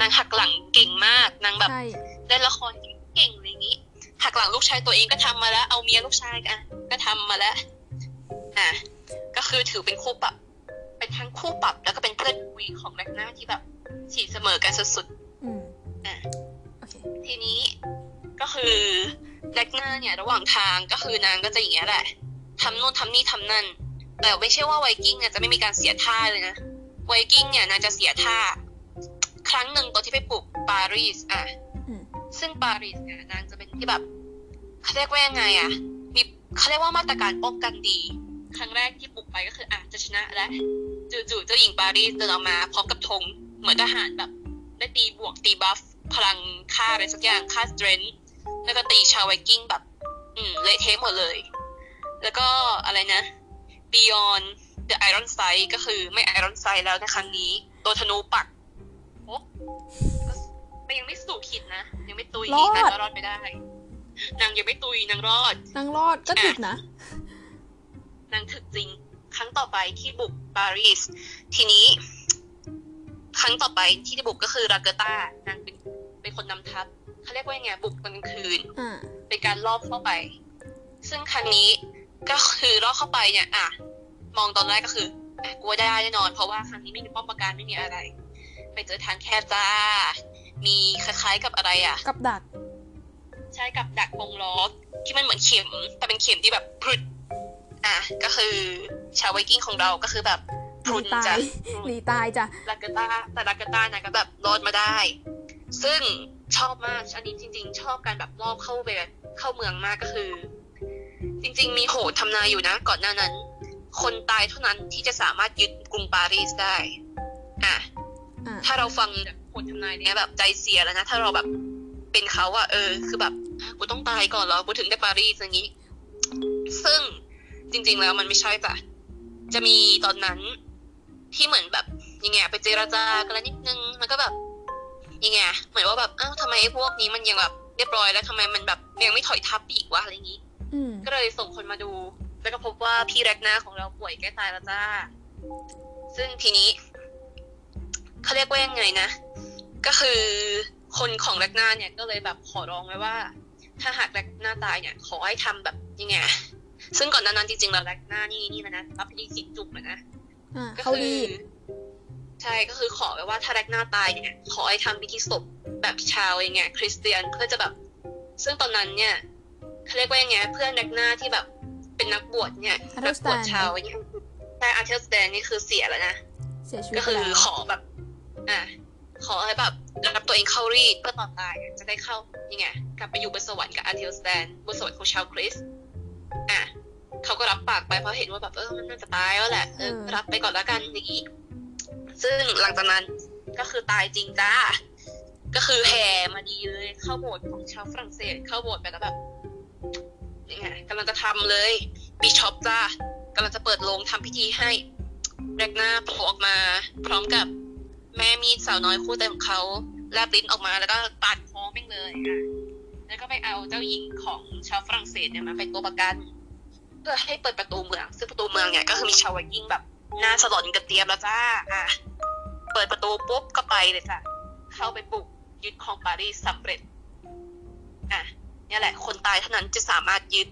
นางหักหลังเก่งมากนางแบบใช่เล่นละครเก่งอะไรอย่างนี้หักหลังลูกชายตัวเองก็ทำมาแล้ว เอาเมียลูกชายกันก็ทำมาแล้วอะก็คือถือเป็นคู่ปรับ เป็นทั้งคู่ปรับแล้วก็เป็นเพื่อนคุยของแรกนาที่แบบฉีดเสมอกันสุดอืมๆอะโอเคทีนี้ก็คือแรกนาเนี่ย ระหว่างทางก็คือนางก็จะอย่างเงี้ยแหละทำนู่นทำนี่ทำนั่นแต่ไม่ใช่ว่าไวกิ้งเนี่ยจะไม่มีการเสียท่าเลยนะไวกิ้งเนี่ยนางจะเสียท่า ครั้งหนึ่งตอนที่ไปปลูกปารีสอะอืมซึ่งปารีสเนี่ยนางจะเป็นที่แบบเขาเรียกว่ายังไงอะมีเขาเรียกว่ามาตรการป้องกันดี ครั้งแรกที่ปลุกไปก็คืออะจะชนะแล้วจู่ๆเจ้าหญิงปารีสเดินออกมาพร้อมกับธงเหมือนทหารแบบ ได้ตีบวกตีบัฟพลังค่าอะไรสักอย่างค่าสเตรนท์แล้วก็ตีชาวไวกิ้งแบบ อืมเละเทะหมดเลย แล้วก็อะไรนะ Beyond the Iron Sight ก็คือไม่ Iron Sight แล้วในครั้งนี้โดนธนูปักโอ๊ะก็ มันยังไม่สู่ขิดนะ ยังไม่ตุยรอด นางก็รอดไปได้ นางยังไม่ตุยนางรอด นางรอดก็ถึกนะ นางถึกจริง ครั้งต่อไปที่บุกปารีส ทีนี้ ครั้งต่อไปที่จะบุกก็คือราเกตานางเป็นเป็นคนนำทัพเขาเรียกว่ายังไงบุกตอนกลางคืน อ่า เป็นการลอบเข้าไป ซึ่งครั้งนี้ก็คือลอบเข้าไปเนี่ย อะ มองตอนแรกก็คืออะกลัวได้แน่นอน เพราะว่าครั้งนี้ไม่มีป้อมปราการไม่มีอะไร ไปเจอทางแคบจ้า มีคล้ายๆกับอะไรอะ กับดัก ใช่กับดักวงล้อที่มันเหมือนเข็ม แต่เป็นเข็มที่แบบพรุดอะก็คือชาวไวกิ้งของเราก็คือแบบพหรุนีนตาจ้ะยหนีตายจ้ะลากาตาแต่ลากาตานะก็แบบรอดมาได้ ซึ่งชอบมากอันนี้จริง ๆ ชอบการแบบรอบเข้าไปแบบเข้าเมืองมากก็คือ จริง ๆ มีโหดทำนายอยู่นะ ก่อนหน้านั้น คนตายเท่านั้นที่จะสามารถยึดกรุงปารีสได้ อะอ่า ถ้าเราฟังโหดทำนายเนี้ยแบบใจเสียแล้วนะ ถ้าเราแบบเป็นเขาอะเออ คือแบบกูต้องตายก่อนเหรอกูถึงได้ปารีสอย่างนี้ ซึ่งจริง ๆ แล้วมันไม่ใช่จ้ะจะมีตอนนั้นที่เหมือนแบบยังไงไปเจรจากันแล้วนิดนึงมันก็แบบยังไงเหมือนว่าแบบอ้าวทำไมไอ้พวกนี้มันยังแบบเรียบร้อยแล้วทำไมมันแบบยังไม่ถอยทับอีกวะอะไรอย่างนี้อืมก็เลยส่งคนมาดู แล้วก็พบว่าพี่แรกหน้าของเราป่วยใกล้ตายแล้วจ้า ซึ่งทีนี้ เขาเรียกว่ายังไงนะ ก็คือคนของแรกหน้าเนี่ยก็เลยแบบขอร้องไว้ว่า ถ้าหากแรกหน้าตายเนี่ย ขอให้ทำแบบยังไงซึ่งก่อนหน้านั้นจริงๆแล้วแรกหน้านี่นี่นะนะรับพิธีสิจุกเลยนะอ่าก็เขาคืดีใช่ก็คือขอไว้ว่าถ้าแรกหน้าตายเนี่ย ขอให้ทำพิธีศพแบบชาวอย่างเงี้ยคริสเตียนเพื่อจะแบบ ซึ่งตอนนั้นเนี่ยเขาเรียกว่ายังไงเพื่อนแรกหน้าที่แบบเป็นนักบวชเนี่ยอาร์นัเทกสบแตวชนชาวอย่างเงี้ยแต่อาร์เทลสแตนนี่คือเสียแล้วนะเสียชีวิตก็ไปคือแล้วขอแบบ อะขอให้แบบรับตัวเองเข้ารีตเพื่อตอนตายอะจะได้เข้ายังไงกลับไปอยู่บนสวรรค์กับอาร์เทลสแตนบนสวรรค์ของชาวคริสต์อะเขาก็รับปากไปเพราะเห็นว่าแบบเออมันน่าจะตายแล้วแหละเออรับไปก่อนแล้วกันอย่างนี้ซึ่งหลังจากนั้นก็คือตายจริงจ้าก็คือแห่มาดีเลยเข้าโบสถ์ของชาวฝรั่งเศสเข้าโบสถ์ไปแล้วแบบยังไงกำลังจะทำเลยบิชอปจ้ากำลังจะเปิดโรงทำพิธีให้แรกหน้าโผล่ออกมาพร้อมกับ แม่มีสาวน้อยคู่ใจของเขาแลบลิ้นออกมาแล้วก็ปาดคอแม่งเลยอะแล้วก็ไปเอาเจ้าหญิงของชาวฝรั่งเศสเนี่ยมาเป็นตัวประกัน เพื่อให้เปิดประตูเมือง ซึ่งประตูเมืองเนี่ยก็คือมีชาวไวกิ้งแบบหน้าสลอนกระเตียมแล้วจ้า อะ เปิดประตูปุ๊บก็ไปเลยจ้ะ เข้าไปบุกยึดครองปารีสสำเร็จ อะนี่แหละ คนตายเท่านั้นจะสามารถยึด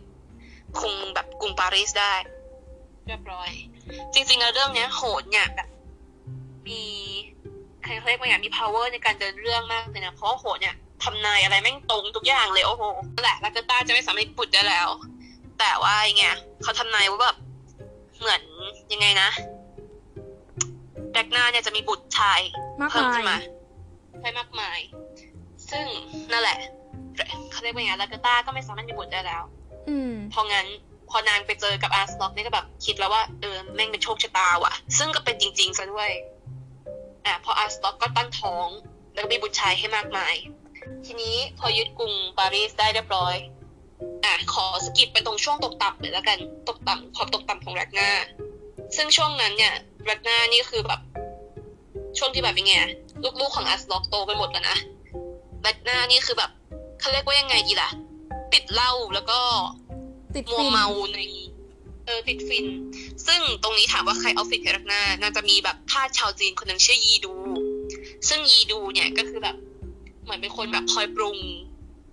คุงแบบกรุงปารีสได้ เรียบร้อย จริงๆแล้วเรื่องเนี้ยโหดเนี่ยแบบมี ใครเรียกว่าอย่างมี power ในการเดินเรื่องมากเลยนะเพราะว่าโหดเนี่ยทำนายอะไรแม่งตรงทุกอย่างเลยโอ้โหนั่นแหละลากาต้าจะไม่สามารถปุดได้แล้ว แต่ว่าไงเขาทำนายว่าแบบเหมือนยังไงนะแรกหน้าเนี่ยจะมีบุตรชายมากเพิ่มมาขึ้นมายใช่มากมาย ซึ่งนั่นแหละเขาเรียกว่าไงลาเกอร์ธาก็ไม่สามารถมีบุตรได้แล้ว อืมเพราะงั้นพอนางไปเจอกับอาร์สล็อกนี่ก็แบบคิดแล้วว่าเออแม่งเป็นโชคชะตาว่ะ ซึ่งก็เป็นจริงๆซะด้วย อะพออาร์สล็อกก็ตั้งท้อง แล้วก็มีบุตรชายให้มากมาย ทีนี้พอยึดกรุงปารีสได้เรียบร้อย อะขอ skip ไปตรงช่วงตกต่ำเลยแล้วกันตกต่ำความตกต่ำของแร็กนาซึ่งช่วงนั้นเนี่ยแร็กนานี่คือแบบ ช่วงที่แบบยังไงอะลูกๆของอาร์สล็อกโตไปหมดแล้วนะแร็กนานี่คือแบบเขาเรียกว่ายังไงดีล่ะ ติดเหล้าแล้วก็ติดมัวฝิ่นเมาใน เออติดฝิ่น ซึ่งตรงนี้ถามว่าใครเอาฝิ่นให้แร็กนาน่าจะมีแบบทาสชาวจีนคนหนึ่งชื่อยีดู ซึ่งยีดูเนี่ยก็คือแบบเหมือนเป็นคนแบบคอยปรุง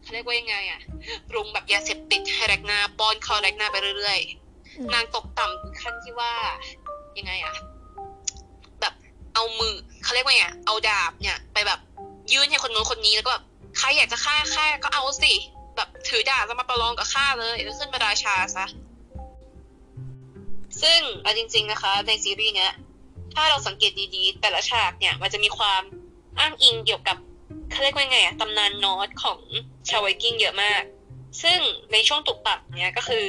เขาเรียกว่ายังไงอะปรุงแบบยาเสพติดให้แร็กนาป้อนเข้าแร็กนาไปเรื่อยอืมๆนางตกต่ำถึงขั้นที่ว่ายังไงอะเอามือเขาเรียกว่าไงเอาดาบเนี่ย ไปแบบยื่นให้คนนู้นคนนี้แล้วก็แบบใครอยากจะฆ่าฆ่าก็เอาสิ แบบถือดาบจะมาประลองกับข้าเลยแล้วขึ้นมาราชาซะ ซึ่งเอาจริง ๆนะคะ ในซีรีส์เนี้ย ถ้าเราสังเกตดีๆ แต่ละฉากเนี่ยมันจะมีความอ้างอิงเกี่ยวกับเขาเรียกว่าไงอะตำนานนอร์ดของชาวไวกิ้งเยอะมาก ซึ่งในช่วงตกต่ำเนี่ยก็คือ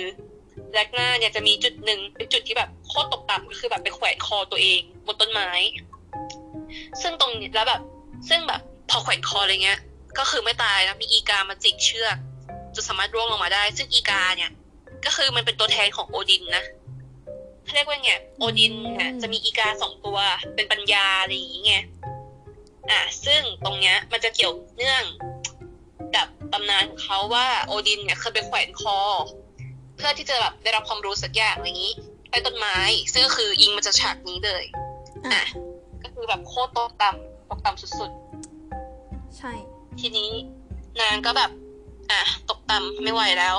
แรกหน้าเนี่ยจะมีจุดหนึ่งเป็นจุดที่แบบโคตรตกต่ำก็คือแบบไปแขวนคอตัวเองบนต้นไม้ ซึ่งตรงนี้แล้วแบบ ซึ่งแบบพอแขวนคออะไรเงี้ย ก็คือไม่ตายนะมีอีกามาจิกเชือกจนสามารถร่วงลงมาได้ ซึ่งอีกาเนี่ย ก็คือมันเป็นตัวแทนของโอดินนะ เขาเรียกว่าไงโอดินเนี่ยจะมีอีกาสองตัวเป็นปัญญาอะไรอย่างเงี้ยอะซึ่งตรงเนี้ยมันจะเกี่ยวเนื่องกับตำนานของเขาว่าโอดินเนี่ยเคยไปแขวนคอ เพื่อที่จะแบบได้รับความรู้สักอย่างอะไรอย่างนี้ใต้ต้นไม้ซึ่งก็คืออิงมาจากฉากนี้เลยอะก็คือแบบโคตรตกต่ำตกต่ำสุดใช่ๆทีนี้นางก็แบบ อะตกต่ำไม่ไหวแล้ว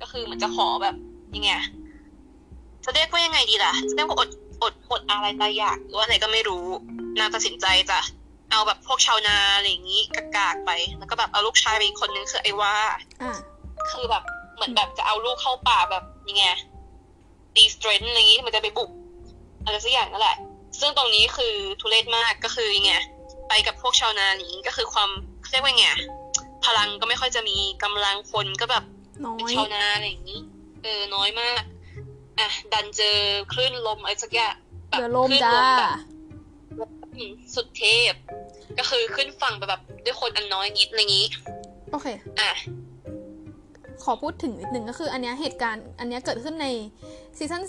ก็คือเหมันจะขอแบบยังไง จะเรียกว่ายังไงดีล่ะจะเรียกว่าอดอดอดอะไรตายอยากหรือว่าอะไรก็ไม่รู้นางตัดสินใจจะเอาแบบพวกชาวนาอะไรอย่างนี้กากๆไป แล้วก็แบบเอาลูกชายไปอีกคนนึงคือไอ้ว่าอะคือแบบเหมือนแบบจะเอาลูกเข้าป่าแบบยังไงตีสเตรนอะไรอย่างงี้มันจะไปบุกอะไรสักอย่างนั่นแหละ ซึ่งตรงนี้คือทุเรศมากก็คือยังไงไปกับพวกชาวนานี้ก็คือความเขาเรียกว่าไงพลังก็ไม่ค่อยจะมีกำลังคนก็แบบน้อเป็นยชาวนาอะไรอย่างนี้เออน้อยมาก อะดันเจอคลื่นลมอะไรสักอย่างแบบเรือลมคลื่นจ้าแบบอืมสุดเทพ ก็คือขึ้นฝั่งไปแบบ ด้วยคนอันน้อยนิดอะไรอย่างนี้ โอเค อะ ขอพูดถึงนิดนึงก็คือ อันเนี้ยเหตุการณ์ อันเนี้ยเกิดขึ้นใน season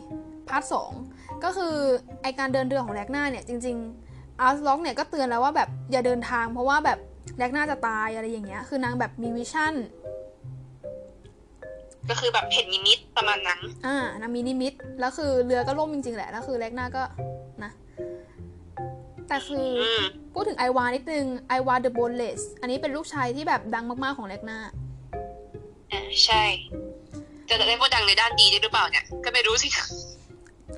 4 part 2ก็คือไอการเดินเรือของแร็กนาเนี่ยจริงๆอาร์สล็อกเนี่ยก็เตือนแล้วว่าแบบอย่าเดินทางเพราะว่าแบบแร็กนาจะตายอะไรอย่างเงี้ย คือนางแบบมีวิชั่น ก็คือแบบเห็นนิมิตประมาณนั้นอ่านางมีนิมิตแล้วคือเรือก็ล่มจริงๆแหละแล้วคือแร็กนาก็นะแต่คือออืมพูดถึงไอวานิดนึงไอวาเดอะโบนเลสอันนี้เป็นลูกชายที่แบบดังมากๆของแร็กนาอ่าใช่จะได้ว่าดังในด้านดีได้หรือเปล่าเนี่ยก็ไม่รู้สิ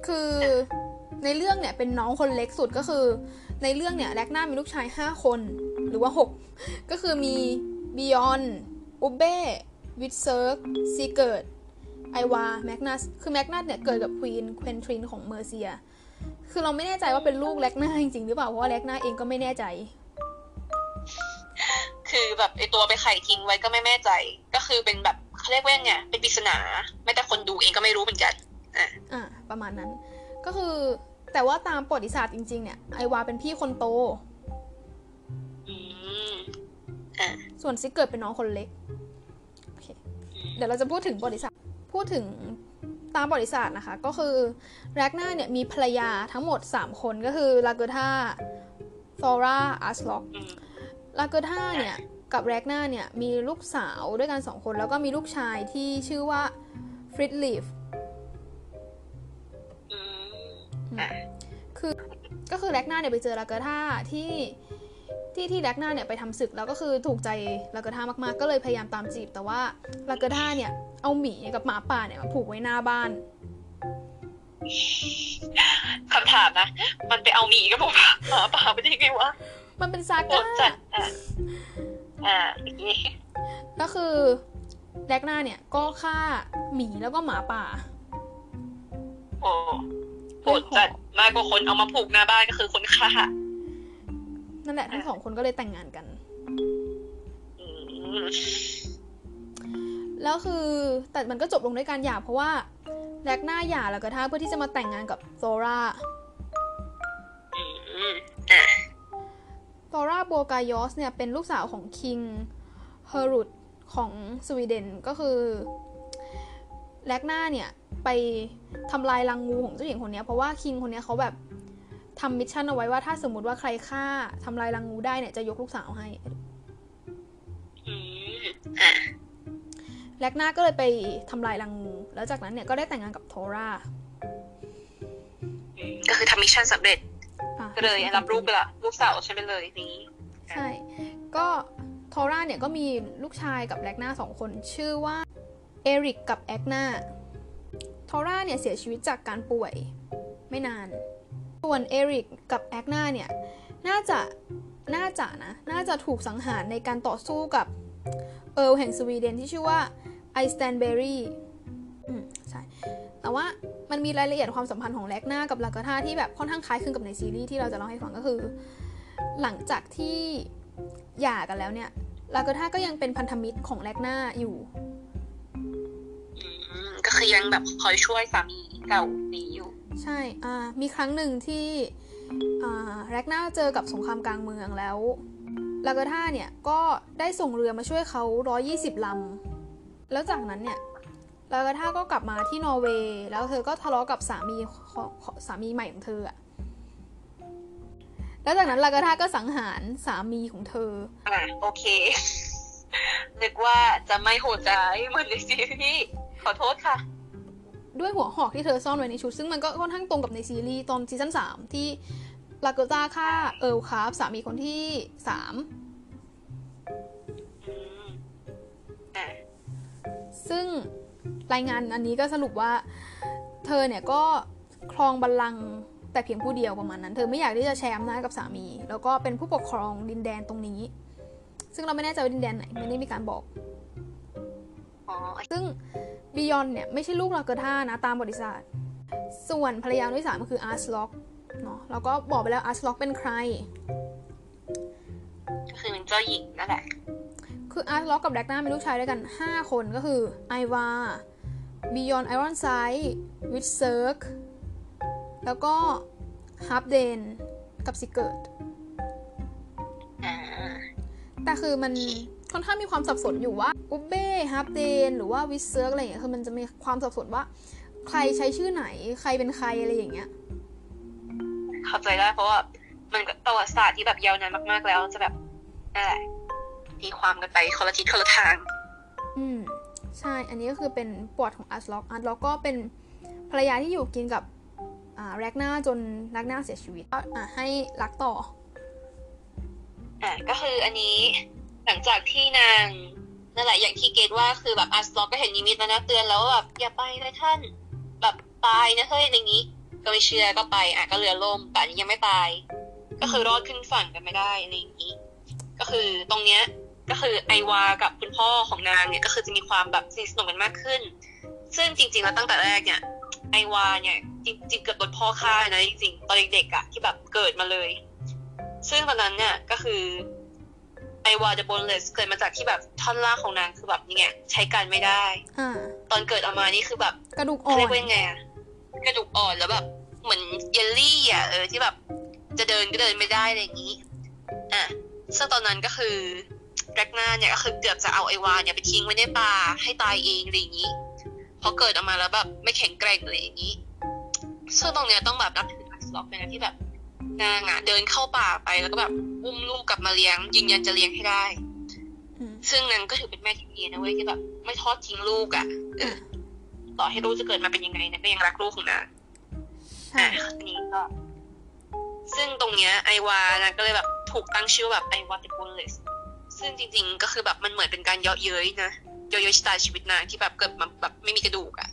คือในเรื่องเนี่ยเป็นน้องคนเล็กสุดก็คือ ในเรื่องเนี่ยแร็กนามีลูกชาย5คน หรือว่า6ก็คือมีบิยอนอุเบ้ วิดเซิร์กซีเกิร์ดไอวาแมกนัสคือแมกนัสเนี่ยเกิดกับ Queen เควนทรินของเมอร์เซีย คือเราไม่แน่ใจว่าเป็นลูกแร็กนาจริงๆหรือเปล่า เพราะว่าแร็กนาเองก็ไม่แน่ใจ คือแบบไอตัวไปไข่ทิ้งไว้ก็ไม่แน่ใจ ก็คือเป็นแบบเขาเรียกว่าไงเป็นปริศนาแม้แต่คนดูเองก็ไม่รู้เหมือนกันอะอ่าประมาณนั้น ก็คือแต่ว่าตามประวัติศาสตร์จริงๆเนี่ยไอวาเป็นพี่คนโตอืมอะส่วนซิกเกิดเป็นน้องคนเล็กโอเค เดี๋ยวเราจะพูดถึงประวัติศาสตร์พูดถึงตามประวัติศาสตร์นะคะ ก็คือแร็กนาเนี่ยมีภรรยาทั้งหมด 3 คนก็คือลาเกอร์ธาฟอร่าอาร์สล็อกอืมลาเกอร์ธาเนี่ยกับแร็กนาเนี่ยมีลูกสาวด้วยกัน 2 คน แล้วก็มีลูกชายที่ชื่อว่าฟริดลีฟอืมอะคือก็คือแร็กนาเนี่ยไปเจอลาเกอร์ธาที่ ที่ที่แร็กนาเนี่ยไปทำศึกแล้วก็คือถูกใจลาเกอร์ธามากๆ ก็เลยพยายามตามจีบ แต่ว่าลาเกอร์ธาเนี่ยเอาหมีกับหมาป่าเนี่ยมาผูกไว้หน้าบ้านคำถามนะ มันไปเอาหมีกับผมหมาป่าไปได้ยังไงวะ มันเป็นซาโคก้าตรจัดอะอะอย่างนี้ก็คือแร็กนาเนี่ยก็ฆ่าหมีแล้วก็หมาป่า โอ้โหดจัดมากกว่าคนเอามาผูกหน้าบ้านก็คือคนฆ่า นั่นแหละทั้งสองคนก็เลยแต่งงานกันอืมแล้วคือแต่มันก็จบลงด้วยการหย่าเพราะว่าแร็กนาหย่าแล้วก็ท่าเพื่อที่จะมาแต่งงานกับโซราอืมอะโทราบอร์การ์ยอร์ตเนี่ยเป็นลูกสาวของ king เฮรุดของสวีเดนก็คือแร็กนาเนี่ยไปทำลายรังงูของเจ้าหญิงคนเนี้ยเพราะว่า king คนเนี้ยเขาแบบ ทำ mission เอาไว้ว่าถ้าสมมติว่าใครฆ่าทำลายรังงูได้เนี่ยจะยกลูกสาวให้อืมอะแร็กนาก็เลยไปทำลายรังงู แล้วจากนั้นเนี่ยก็ได้แต่งงานกับโทราอืมก็คือทำ mission สำเร็จอะก็เลยรับลูกไปละลูกสาวฉันไปเลยนี้ ใช่ ก็โทราเนี่ยก็มีลูกชายกับแร็กนาสองคน ชื่อว่าเอริกกับแอกนาโทราเนี่ยเสียชีวิตจากการป่วยไม่นาน ส่วนเอริกกับแอกนาเนี่ยน่าจะน่าจะนะน่าจะถูกสังหารในการต่อสู้กับเอิร์ลแห่งสวีเดนที่ชื่อว่าไอสแตนเบอรี่อืมใช่แต่ว่ามันมีรายละเอียดความสัมพันธ์ของแลกนากับลากาธาที่แบบค่อนข้างคล้ายคลึงกับในซีรีส์ที่เราจะเล่าให้ฟังก็คือ หลังจากที่หย่ากันแล้วเนี่ยลากาธาก็ยังเป็นพันธมิตรของแลกนาอยู่ก็คือยังแบบคอยช่วยสามีเก่านี้อยู่ ใช่มีครั้งหนึ่งที่แรกนาเจอกับสงครามกลางเมืองแล้วลากาธาเนี่ยก็ได้ส่งเรือมาช่วยเขา 120 ลำ แล้วจากนั้นเนี่ยลากาธาก็กลับมาที่นอร์เวย์ แล้วเธอก็ทะเลาะกับสามีสามีใหม่ของเธออะแล้วจากนั้นลากาธาก็สังหารสามีของเธอ อ่าโอเค นึกว่าจะไม่โหดร้ายเหมือนในซีรีส์ขอโทษค่ะ ด้วยหัวหอกที่เธอซ่อนไว้ในชุด ซึ่งมันก็ค่อนข้างตรงกับในซีรีส์ตอนซีซั่นสามที่ลาเกต้าฆ่าเอิร์ลคาร์ฟสามีคนที่สามซึ่งรายงานอันนี้ก็สรุปว่า เธอเนี่ยก็ครองบัลลังก์แต่เพียงผู้เดียวประมาณนั้น เธอไม่อยากที่จะแชร์อำนาจกับสามี แล้วก็เป็นผู้ปกครองดินแดนตรงนี้ ซึ่งเราไม่แน่ใจว่าดินแดนไหนไม่ได้มีการบอก อ๋อซึ่งบิยอนเนี่ยไม่ใช่ลูกลาเกอท่านะตามประวัติศาสตร์ส่วนภรรยาคนที่สามก็คืออาร์สล็อกเนาะเราก็บอกไปแล้วอาร์สล็อกเป็นใคร ก็คือเป็นเจ้าหญิงนั่นแหละ คืออาร์ตล็อกกับแร็กนามีลูกชายด้วยกัน 5 คนก็คือไอวาบิยอนไอรอนไซด์วิดเซิร์กแล้วก็ฮับเดนกับซิเกิร์ตอ่าแต่คือมัน ค่อนข้างมีความสับสนอยู่ว่าอุบเบ้ฮับเดนหรือว่าวิดเซิร์กอะไรอย่างเงี้ยคือมันจะมีความสับสนว่า ใครใช้ชื่อไหนใครเป็นใครอะไรอย่างเงี้ยเข้าใจได้เพราะว่ามันก็ประวัติศาสตร์ที่แบบยาวนานมากๆ แล้วจะแบบนั่นแหละตีความกันไปคนละทิศคนละทาง อืมใช่ อันนี้ก็คือเป็น part ของอาร์ตล็อกอาร์ตล็อกก็เป็นภรรยาที่อยู่กินกับอ่าแรกนาจนแรกนาเสียชีวิตก็อะให้รักต่ออ่าก็คืออันนี้ หลังจากที่นางนั่นแหละอย่างที่เกตว่าคือแบบอาร์สล็อกก็เห็นนิมิตแล้วนะเตือนแล้วว่าแบบอย่าไปเลยท่าน แบบตายนะเฮ้ยอย่างนี้ ก็ไม่เชื่อก็ไปอะก็เรือล่มแต่นี่ยังไม่ตาย ก็คือรอดขึ้นฝั่งกันไม่ได้อะไรอย่างนี้ ก็คือตรงเนี้ยก็คือไอวากับคุณพ่อของนางเนี่ยก็คือจะมีความแบบสนิทสนมกันมากขึ้น ซึ่งจริง ๆ แล้วตั้งแต่แรกเนี่ยไอวาเนี่ยจริงๆเกิดโดนพ่อฆ่านะจริงๆตอนเด็กๆอะที่แบบเกิดมาเลย ซึ่งตอนนั้นเนี่ยก็คือ ไอวา the boneless เกิดมาจากที่แบบท่อนล่างของนางคือแบบนี่ไงใช้การไม่ได้อ่าตอนเกิดออกมานี่คือแบบกระดูกอ่เขาอเรียนกว่ายังไงอะกระดูกอ่อนแล้วแบบเหมือนเยลลี่อะเออที่แบบจะเดินก็เดินไม่ได้อะไรอย่างนี้อะซึ่งตอนนั้นก็คือแรกนาเนี่ยก็คือเกือบจะเอาไอวาเนี่ยไปทิ้งไว้ในป่าให้ตายเองอะไรอย่างนี้พอเกิดออกมาแล้วแบบไม่แข็งแกร่งอะไรอย่างนี้ซึ่งตรงเนี้ยต้องแบบนับถืออัสล็อกเลยนะที่แบบ นางอะเดินเข้าป่าไปแล้วก็แบบอุ้มลูกกลับมาเลี้ยงยืนยันจะเลี้ยงให้ได้อืมซึ่งนางก็ถือเป็นแม่ที่ดีนะเว้ยที่แบบ ไม่ทอดทิ้งลูกอะเออต่อให้ลูกจะเกิดมาเป็นยังไงนะก็ยังรักลูกของนางใช่อะอันนี้ก็ซึ่งตรงเนี้ยไอวานะก็เลยแบบถูกตั้งชื่อว่าแบบไอวาเดอะโบนเลสซึ่งจริง ๆ ก็คือแบบมันเหมือนเป็นการเยาะเย้ยนะเยาะเย้ยชะตาชีวิตนางที่แบบเกิดมาแบบไม่มีกระดูกอะ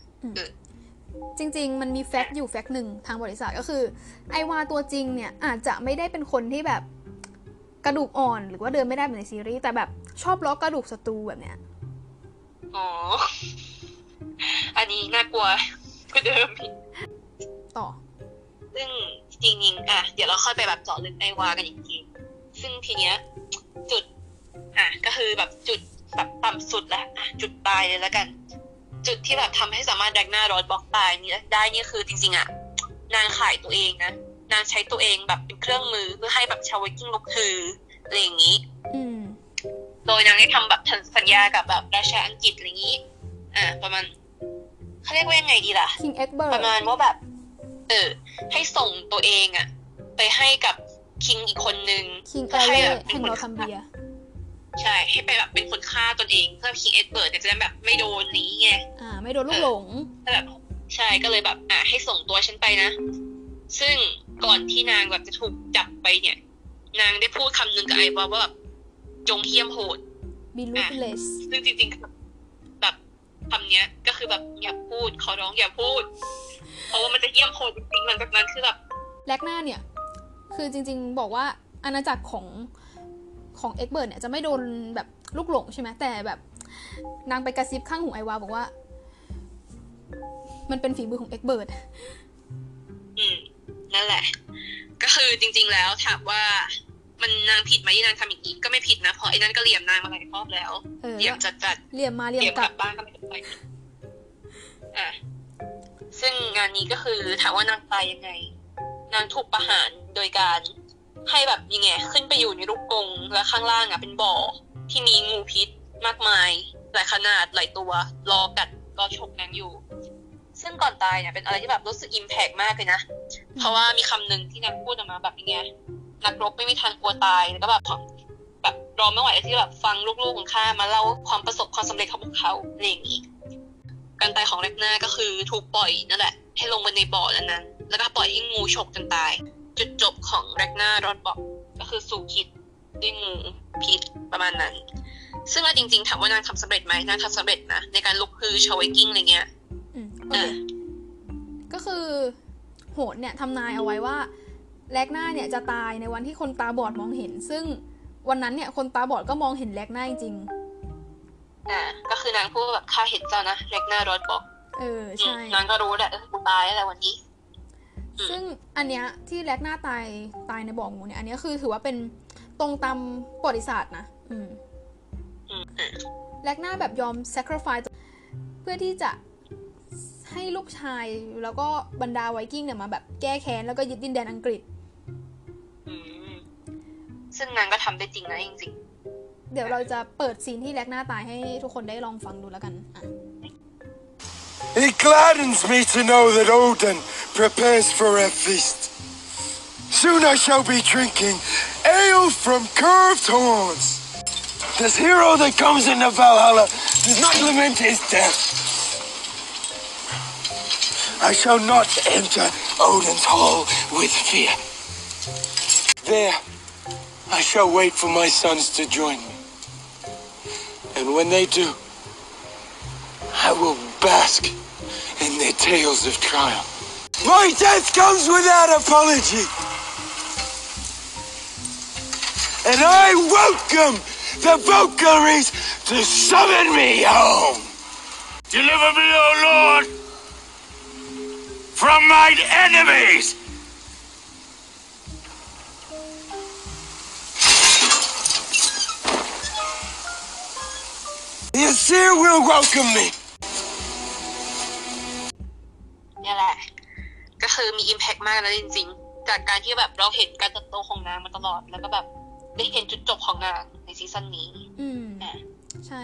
จริง ๆ มันมีแฟกต์อยู่แฟกต์หนึ่งทางบริษัทก็คือ ไอวาตัวจริงเนี่ยอาจจะไม่ได้เป็นคนที่แบบกระดูกอ่อนหรือว่าเดินไม่ได้เหมือนในซีรีส์แต่แบบชอบล้อกระดูกศัตรูแบบเนี้ยอ๋อ อันนี้น่ากลัวกว่าเดิมอีกต่อ ซึ่งจริงๆอะเดี๋ยวเราค่อยไปแบบเจาะลึกไอวากันอีกทีซึ่งทีเนี้ย จุด อะก็คือแบบจุดแบบต่ำสุดแหละอะจุดตายเลยแล้วกัน จุดที่แบบทำให้สามารถแดกหน้ารอดบล็อกตายนี่ได้นี่คือจริงๆอะนางขายตัวเองนะนางใช้ตัวเองแบบเป็นเครื่องมือเพื่อให้แบบชาววิกิ้งลุกฮืออะไรอย่างนี้อืมโดยนางได้ทำแบบสัญญากับแบบราชาอังกฤษอะไรอย่างนี้ อ่า ประมาณเขาเรียกว่ายังไงดีล่ะคิงเอ็กเบิร์ประมาณว่าแบบ เออ ให้ส่งตัวเองอะไปให้กับคิงอีกคนนึงคิงเพื่เออเล่ให้แบบเป็แห่นงคนเราทำเบียร์ ใช่ให้ไปแบบเป็นคนฆ่าตนเองเพื่อคิงเอ็ดเบิร์ดจะได้แบบไม่โดนนี้ไงอ่า ไม่โดนลูกหลงแต่แบบใช่ก็เลยแบบ อะให้ส่งตัวฉันไปนะ ซึ่งก่อนที่นางแบบจะถูกจับไปเนี่ย นางได้พูดคำหนึ่งกับไอ้ว่าว่าแบบจงเหี้ยมโหดบิลูเลสซึ่งจริงๆคือแบบคำเนี้ย ก็คือแบบอย่าพูดขอร้องอย่าพูด เพราะว่ามันจะเยี่ยมโหดจริงๆหลังจากนั้นคือแบบแลกหน้าเนี่ย คือจริง ๆ บอกว่าอาณาจักรของ ของเอ็กเบิร์ดเนี่ยจะไม่โดนแบบลูกหลงใช่ไหมแต่แบบ นางไปกระซิบข้างหูไอวาบอกว่า มันเป็นฝีมือของเอ็กเบิร์ดอืมนั่นแหละ ก็คือจริง ๆ แล้วถามว่ามันนางผิดไหมที่นางทำอย่างนี้ก็ไม่ผิดนะเพราะไอ้นั่นก็เหลี่ยมนางมาหลายรอบแล้วเออเหลี่ยมจัดจัดเหลี่ยมมาๆเหลี่ยเหมลี่ยมกกลัลับบบ้านก็ไม่เป็นไรอะซึ่งงานนี้ก็คือถามว่านางตายยังไง นางถูกประหารโดยการ ให้แบบยังไงขึ้นไปอยู่ในลูกกงแล้วข้างล่างอะเป็นบ่อที่มีงูพิษมากมาย หลายขนาดหลายตัว รอกัดรอฉกนางอยู่ ซึ่งก่อนตายเนี่ยเป็นอะไรที่แบบรู้สึกอิมแพกมากเลยนะ เพราะว่ามีคำหนึ่งที่นางพูดออกมาแบบยังไงนักรบไม่มีทางกลัวตายแล้วก็แบบแบบรอไม่ไหวที่แบบฟังลูกๆของข้ามาเล่าความประสบความสำเร็จของพวกเขาอะไรอย่างนี้การตายของแรกหน้าก็คือถูกปล่อยนั่นแหละ ให้ลงไปในบ่อนั้นนั้นแล้วก็ปล่อยให้งูฉกจนตาย จุดจบของแรกนารอดบอกก็คือสู่คิดด้วยงูพิษประมาณนั้น ซึ่งว่าจริงๆถามว่านางทำสำเร็จไหมนางทำสำเร็จนะในการลุกฮือชาวไวกิ้งอะไรเงี้ยอืมโอเอเคอก็คือโหดเนี่ยทำนายเอาไว้ว่าแลกหน้าเนี่ยจะตายในวันที่คนตาบอดมองเห็น ซึ่งวันนั้นเนี่ยคนตาบอดก็มองเห็นแลกหน้าจริงอ่าก็คือนางพูดว่าแบบข้าเห็นเจ้านะแรกนารอดบอกๆเอออืใช่มนางก็รู้แหละเออกูตายแล้วแหละวันนี้อืม ซึ่งอันเนี้ยที่แลกหน้าตายตายในบ่องูเนี่ยอันเนี้ยคือถือว่าเป็นตรงตามประวัติศาสตร์นะอืมอืมอืมแลกหน้าแบบยอม sacrifice เพื่อที่จะให้ลูกชายแล้วก็บรรดาไวกิ้งเนี่ยมาแบบแก้แค้นแล้วก็ยึดดินแดนอังกฤษอืมซึ่งนางก็ทำได้จริงนะจริงเดี๋ยวเราจะเปิดซีนที่แลกหน้าตายให้ทุกคนได้ลองฟังดูแล้วกันอะ It gladdens me to know that Odin prepares for a feast. Soon I shall be drinking ale from curved horns. This hero that comes into Valhalla does not lament his death. I shall not enter Odin's hall with fear. There, I shall wait for my sons to join me. And when they do, I will bask in their tales of triumph. My death comes without apology. And I welcome the Valkyries to summon me home. Deliver me, O Lord, from mine enemies. The Asir will welcome me. เนี่ยแหละ ก็คือมีอิมแพกมากแล้วจริง ๆ จากการที่แบบเราเห็นการเติบโตของนางมาตลอด แล้วก็แบบได้เห็นจุดจบของนางในซีซั่นนี้ อืมอะใช่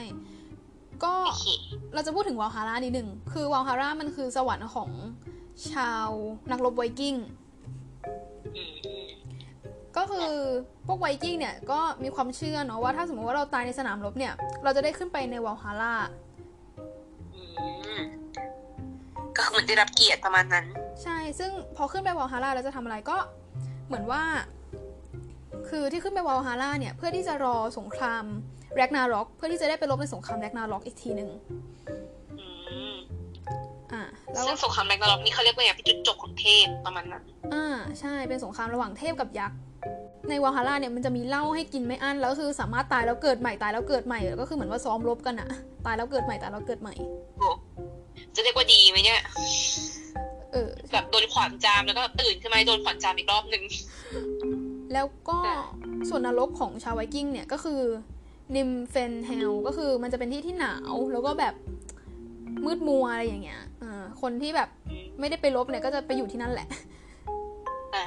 ก็โอเคเราจะพูดถึงวาลฮาร่านิดหนึ่ง คือวาลฮาร่ามันคือสวรรค์ของชาวนักรบไวกิ้งอืมก็คือพวกไวกิ้งเนี่ยก็มีความเชื่อเนาะว่าถ้าสมมติว่าเราตายในสนามรบเนี่ย เราจะได้ขึ้นไปในวาลฮาร่าอืม ก็คือเหมือนได้รับเกียรติประมาณนั้น ใช่ ซึ่งพอขึ้นไปวาลฮาร่าแล้วจะทำอะไรก็เหมือนว่า คือที่ขึ้นไปวาลฮาร่าเนี่ยเพื่อที่จะรอสงครามแรกนาร็อก เพื่อที่จะได้ไปรบในสงครามแรกนาร็อกอีกทีหนึ่งอืมอ่าแล้วซึ่งสงครามแรกนาร็อกนี่เขาเรียกว่าอย่างเป็นจุดจบของเทพประมาณนั้นอ่าใช่เป็นสงครามระหว่างเทพกับยักษ์ในวาลฮาร่าเนี่ยมันจะมีเหล้าให้กินไม่อั้นแล้วคือสามารถตายแล้วเกิดใหม่ตายแล้วเกิดใหม่แล้วก็คือเหมือนว่าซ้อมรบกันอะตายแล้วเกิดใหม่ตายแล้วเกิดใหม่โอ้ จะเรียกว่าดีไหมเนี่ยเออแบบโดนขวานจามแล้วก็ตื่นขึ้นมาโดนขวานจามอีกรอบหนึ่งแล้วก็อะส่วนนรกของชาวไวกิ้งเนี่ยก็คือนิมเฟนเฮลก็คือมันจะเป็นที่ที่หนาวแล้วก็แบบมืดมัวอะไรอย่างเงี้ยอ่าคนที่แบบไม่ได้ไปรบเนี่ยก็จะไปอยู่ที่นั่นแหละอะ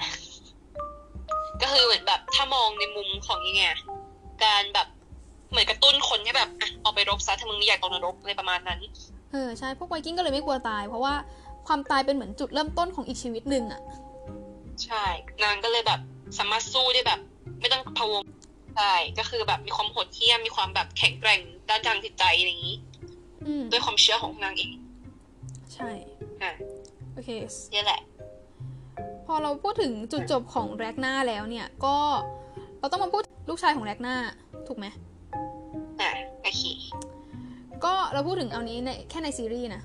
ก็คือเหมือนแบบถ้ามองในมุมของยังไงอะการแบบเหมือนกระตุ้นคนให้แบบอะออกไปรบซะถ้ามึงไม่อยากตกนรกอะไรประมาณนั้น เออใช่พวกไวกิ้งก็เลยไม่กลัวตาย เพราะว่าความตายเป็นเหมือนจุดเริ่มต้นของอีกชีวิตหนึ่งอะใช่ นางก็เลยแบบสามารถสู้ได้แบบ ไม่ต้องพะวงใช่ก็คือแบบมีความโหดเหี้ยมมีความแบบแข็งแกร่งด้านทางจิตใจอะไรอย่างนี้อืมด้วยความเชื่อของนางเองใช่อะโอเคนี่แหละ พอเราพูดถึงจุดจบของแร็กนาแล้วเนี่ย ก็เราต้องมาพูดลูกชายของแร็กนาถูกไหมอะโอเค ก็เราพูดถึงเอานี้ในแค่ในซีรีส์นะ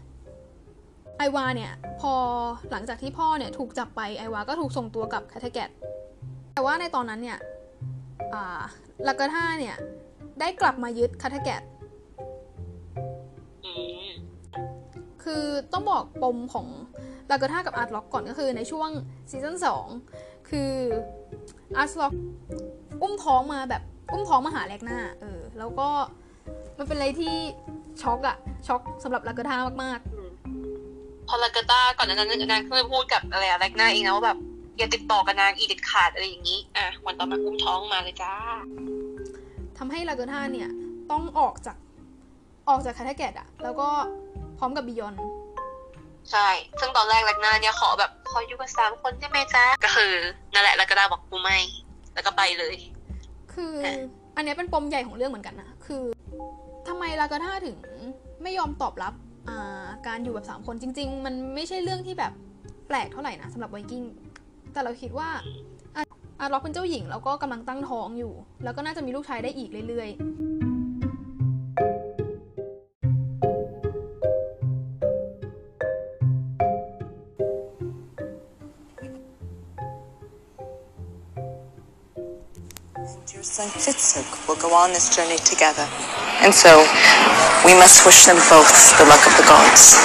ไอวาเนี่ยพอหลังจากที่พ่อเนี่ยถูกจับไปไอวาก็ถูกส่งตัวกับคาเทแกตแต่ว่าในตอนนั้นเนี่ยอ่าลากาธาเนี่ยได้กลับมายึดคาทแกตคือต้องบอกปมของลากาธากับอาร์ตล็อกก่อนก็คือในช่วงซีซั่น2คืออาร์ตล็อกอุ้มท้องมาแบบอุ้มท้องมาหาแลกหน้าเออแล้วก็ มันเป็นอะไรที่ช็อกอะช็อกสำหรับลากาธามากพอลากาตาก่อนหนานั้นนางเคยพูดกับอะไรอะแรกหน้าเองนะว่าแบบอย่าติดต่อกับนางอีเด็ดขาดอะไรอย่างนี้ อะวันต่อมาอุ้มท้องมาเลยจ้าๆทำให้ลากาธาเนี่ย ต้องออกจากออกจากคาเทแกตอะแล้วก็พร้อมกับบิยอนใช่ ซึ่งตอนแรกแรกหน้าเนี่ยขอแบบขออยู่กับสามคนได้ไหมจ๊ะ ก็คือนั่นแหละลากาตาบอกกูไม่ แล้วก็ไปเลย คือเอ๊ะอันเนี้ยเป็นปมใหญ่ของเรื่องเหมือนกันนะ คือทำไมลากาธาถึงไม่ยอมตอบรับาการอยู่แบบสามคนจริง ๆ มันไม่ใช่เรื่องที่แบบแปลกเท่าไหร่นะสำหรับไวกิ้ง แต่เราคิดว่าอาร์ล็อกเป็นเจ้าหญิงแล้วก็กำลังตั้งท้องอยู่ แล้วก็น่าจะมีลูกชายได้อีกเรื่อยๆ your son Fitzuk will go on this journey together. And so, we must wish them both the luck of the gods.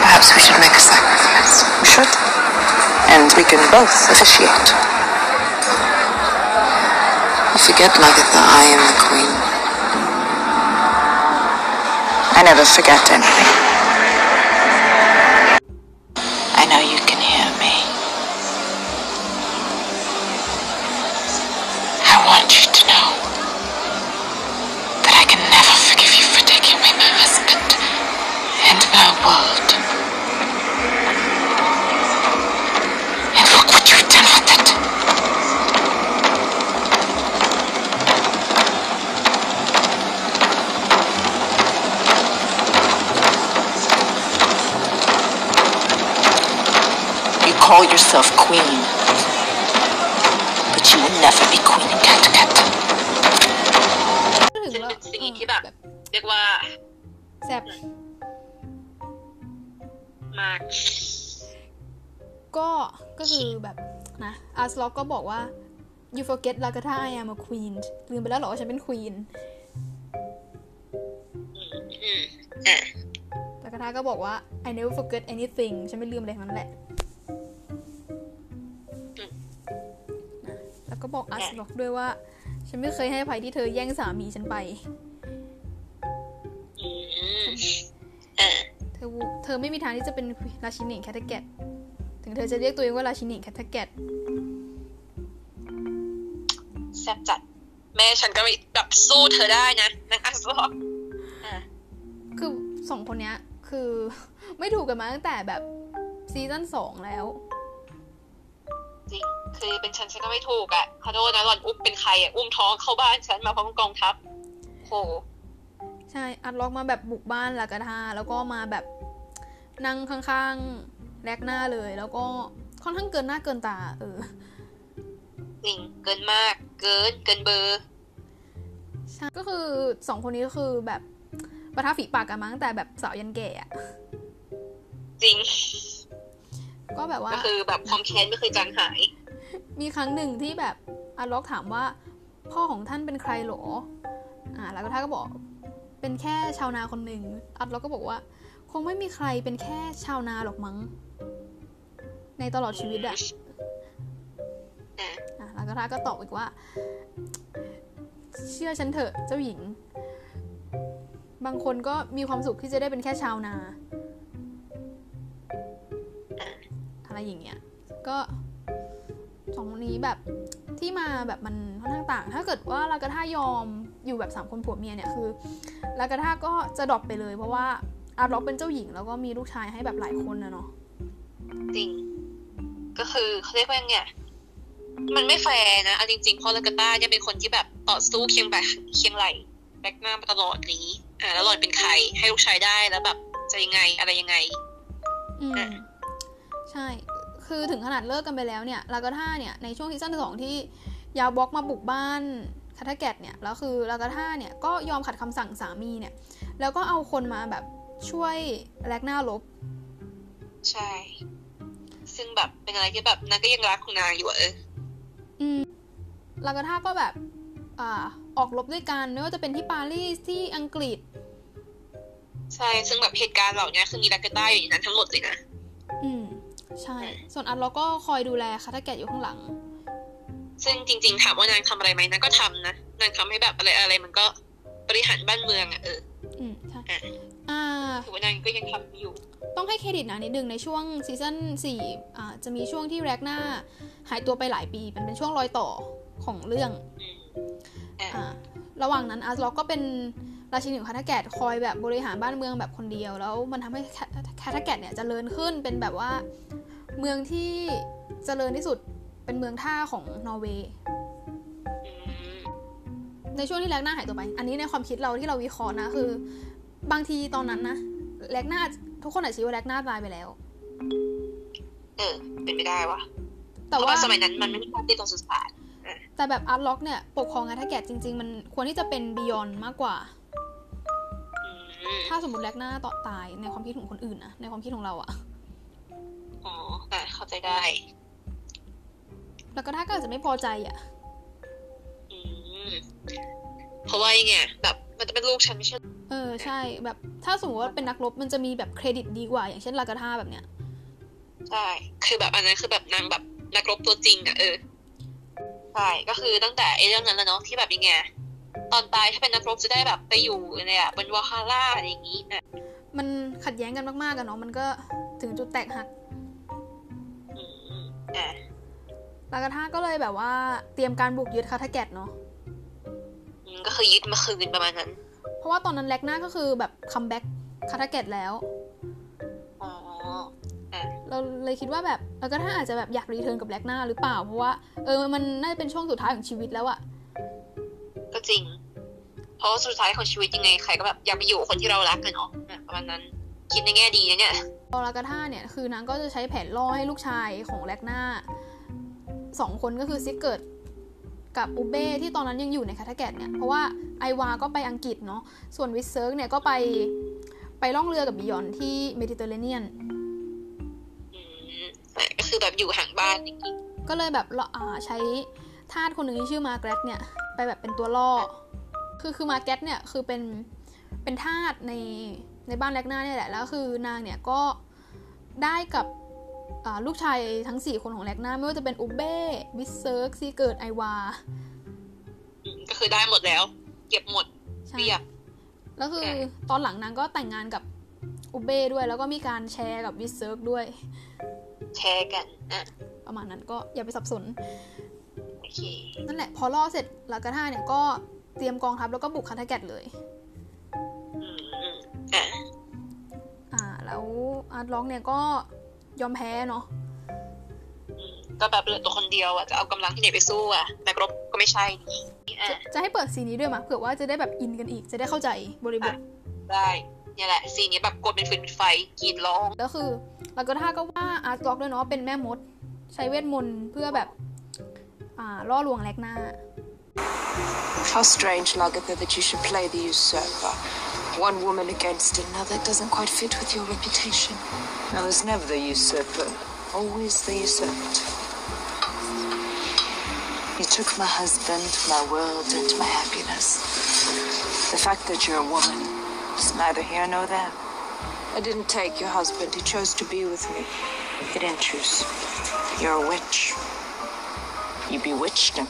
Perhaps we should make a sacrifice. We should. And we can both officiate. You forget, Lagatha, I am the queen. I never forget anything. Call yourself queen, but you will never be queen in Kattegat. ๆก็ถึงซึ่งแล้วเป็นสิ่งที่แบบเรียกว่าแซบมาก ก็ก็คือแบบนะอาร์ล็อกก็บอกว่า you forget ลากาธา I am a queen ลืมไปแล้วเหรอว่าฉันเป็น queen อืมอะลากาธาก็บอกว่า I never forget anything ฉันไม่ลืมอะไรทั้งนั้นแหละ ก็บอกอาร์ล็อกด้วยว่า ฉันไม่เคยให้อภัยที่เธอแย่งสามีฉันไปอืมอะเธอวูเธอไม่มีทางที่จะเป็นราชินีแคทเกตถึงเธอจะเรียกตัวเองว่าราชินีแคทเกตแซ่บจัด แม่ฉันก็ไม่แบบสู้เธอได้นะนางอัสบอกอะคือสองคนเนี้ย คือไม่ถูกกันมาตั้งแต่แบบซีซั่นสองแล้ว จริง คือเป็นฉันฉันก็ไม่ถูกอะขอโทษนะหล่อนอุ้มเป็นใครอะอุ้มท้องเข้าบ้านฉันมาพร้อมกองทัพโหใช่อัดล็อกมาแบบบุกบ้านลากาธาแล้วก็มาแบบนั่งข้างๆแลกหน้าเลย แล้วก็ค่อนข้างเกินหน้าเกินตา เออจริงเกินมากเกินเกินเบอร์ใช่ก็คือสองคนนี้ก็คือแบบประทับฝีปากกันมาตั้งแต่แบบสาวยันแก่อะจริง ก็แบบว่าก็คือแบบความแค้นไม่เคยจางหาย มีครั้งหนึ่งที่แบบอาล็อกถามว่า พ่อของท่านเป็นใครเหรอ อ่า แล้วก็ท่านก็บอก เป็นแค่ชาวนาคนหนึ่งอัดล็อกก็บอกว่า คงไม่มีใครเป็นแค่ชาวนาหรอกมั้ง ในตลอดชีวิตอะอะอะแล้วก็ท่านก็ตอบอีกว่า เชื่อฉันเถอะเจ้าหญิง บางคนก็มีความสุขที่จะได้เป็นแค่ชาวนา อะไรอย่างเงี้ยก็สองคนนี้แบบที่มาแบบมันค่อนข้างต่าง ถ้าเกิดว่าลากาธายอมอยู่แบบสามคนผัวเมียเนี่ยคือลากาธาก็จะดรอปไปเลยเพราะว่าอาร์ล็อกเป็นเจ้าหญิงแล้วก็มีลูกชายให้แบบหลายคนนะเนาะจริง ก็คือเขาเรียกว่าไงอะมันไม่แฟร์นะเอาจริงๆเพราะลากาต้าเนี่ยเป็นคนที่แบบต่อสู้เคียงแบบเคียงไหล่แร็กนามาตลอดนี้ อ่า แล้วหล่อนเป็นใครให้ลูกชายได้แล้วแบบจะยังไงอะไรยังไง อืมอะ ใช่ คือถึงขนาดเลิกกันไปแล้วเนี่ยลากาธาเนี่ยในช่วงซีซั่นสองที่ยาร์ลบอร์กมาบุกบ้านคาทาแกตเนี่ยแล้วคือลากาธาเนี่ยก็ยอมขัดคำสั่งสามีเนี่ย แล้วก็เอาคนมาแบบช่วยแลกหน้าลบ ใช่ ซึ่งแบบเป็นอะไรที่แบบนางก็ยังรักของนางอยู่อะเอออืมลากาธาก็แบบอ่าออกรบด้วยกันไม่ว่าจะเป็นที่ปารีสที่อังกฤษ ใช่ ซึ่งแบบเหตุการณ์เหล่านี้คือมีลากาต้าอยู่ในนั้นทั้งหมดเลยนะ อืม ใช่ ส่วนอันเราก็คอยดูแลคาทาแกะอยู่ข้างหลัง ซึ่งจริงๆถามว่านางทำอะไรไหมนางก็ทำนะนางทำให้แบบอะไรอะไรมันก็บริหารบ้านเมืองอะเออ อืมใช่อะอ่าถือว่านางก็ยังทำอยู่ ต้องให้เครดิตนะนิดนึงในช่วงซีซั่นสี่อ่าจะมีช่วงที่แร็กหน้า หายตัวไปหลายปีมันเป็นช่วงรอยต่อของเรื่องอืมอะอ่า ระหว่างนั้นอาร์ล็อกก็เป็น ราชินีของคาทาแกตคอยแบบบริหารบ้านเมืองแบบคนเดียว แล้วมันทำให้คาทาแกตเนี่ยเจริญขึ้นเป็นแบบว่าเมืองที่เจริญที่สุดเป็นเมืองท่าของนอร์เวย์อืมในช่วงที่แร็กนาร์หายตัวไป อันนี้ในความคิดเราที่เราวิเคราะห์นะคือ บางทีตอนนั้นนะแร็กนาร์ทุกคนอาจจะคิดว่าแร็กนาร์ตายไปแล้ว เออ เป็นไปได้วะแต่เพราะว่าว่าสมัยนั้นมันไม่มีการติดต่อสื่อสารแต่แบบอาสล็อกเนี่ย ปกครองคาทาแกตจริง ๆ มันควรที่จะเป็นบิยอนมากกว่าอืม ถ้าสมมติแร็กนาร์ต่อตายในความคิดของคนอื่นนะในความคิดของเราอะอ๋ออะเข้าใจได้ แล้วก็ถ้าก็อาจจะไม่พอใจอะอืมเพราะว่ายังไงแบบมันจะเป็นลูกฉันไม่ใช่เออใช่ แบบถ้าสมมติว่าเป็นนักรบมันจะมีแบบเครดิตดีกว่า อย่างเช่นลากาธาแบบเนี้ยใช่คือแบบอันนั้นคือแบบนางแบบนักรบตัวจริงอะเออใช่ก็คือตั้งแต่ไอ้เรื่องนั้นแล้วเนาะที่แบบยังไง ตอนตายถ้าเป็นนักรบจะได้แบบไปอยู่เนี่ยบนวาฮาร่าอะไรอย่างงี้อะมันขัดแย้งกันมากๆกันเนาะมันก็ถึงจุดแตกหักอืมอะลาเกอธาก็เลยแบบว่าเตรียมการบุกยึดคาทาแกตเนาะอืมก็คือยึดมาคืนประมาณนั้น เพราะว่าตอนนั้นแร็กนาร์ก็คือแบบ comeback คาทาแกตแล้วอ๋ออะเราเลยคิดว่าแบบลาเกอธาอาจจะแบบอยาก return กับแร็กนาร์หรือเปล่า เพราะว่าเออมันน่าจะเป็นช่วงสุดท้ายของชีวิตแล้วอะก็ จริง เพราะว่าสุดท้ายของชีวิตยังไงใครก็แบบอยากไปอยู่กับคนที่เรารักกันเนาะอะประมาณนั้นคิดในแง่ดีนะเนี่ยตอนลาเกอธาเนี่ยคือนางก็จะใช้แผนล่อให้ลูกชายของแร็กนาร์สองคนก็คือซิกเกิร์ตกับอุเบ้ที่ตอนนั้นยังอยู่ในคาทาแกตเนี่ยเพราะว่าไอวาก็ไปอังกฤษเนาะส่วนวิสเซิร์กเนี่ยก็ไปไปล่องเรือกับบิยอนที่เมดิเตอร์เรเนียนอืมอะก็คือแบบอยู่ห่างบ้านจริงก็เลยแบบเราอ่าใช้ทาสคนหนึ่งที่ชื่อมาแกรตเนี่ย ไปแบบเป็นตัวล่อ คือคือมาแกรตเนี่ยคือเป็นเป็นทาสในในบ้านแร็กนาร์เนี่ยแหละ แล้วคือนางเนี่ยก็ได้กับอ่าลูกชายทั้ง 4 คนของแร็กนาร์ไม่ว่าจะเป็นอุเบ้วิสเซิร์กซีเกิร์ดไอวาอืมก็คือได้หมดแล้ว เก็บหมดใช่เรียบแล้วคือเออตอนหลังนางก็แต่งงานกับอุเบ้ด้วย แล้วก็มีการแชร์กับวิสเซิร์กด้วย แชร์กันอะประมาณนั้นก็อย่าไปสับสนโอ เค นั่นแหละ พอล่อเสร็จลาเกอธาเนี่ยก็เตรียมกองทัพแล้วก็บุกคาทาแกตเลยอืมอืมอะอ่า แล้วอาร์ตล็อกเนี่ยก็ยอมแพ้เนาะอืมก็แบบเหลือตัวคนเดียวอะจะเอากำลังที่ไหนไปสู้อะนักรบก็ไม่ใช่นี่อะจะจะให้เปิด scene นี้ด้วยมั้ยเผื่อว่าจะได้แบบอินกันอีกจะได้เข้าใจบริบทได้เนี่ยแหละซีนนี้แบบกดเป็นฟืนเป็นไฟกรีดร้องแล้วคือลากาธาก็ว่าอาร์ตล็อกด้วยเนาะเป็นแม่มด ใช้เวทมนต์เพื่อแบบอ่า ล่อลวงแลกหน้า How strange, Lagatha, that you should play the usurper. One woman against another doesn't quite fit with your reputation. I was never the usurper, always the usurped. You took my husband, my world, and my happiness. The fact that you're a woman is neither here nor there. I didn't take your husband, he chose to be with me. You didn't choose. You're a witch. You bewitched him.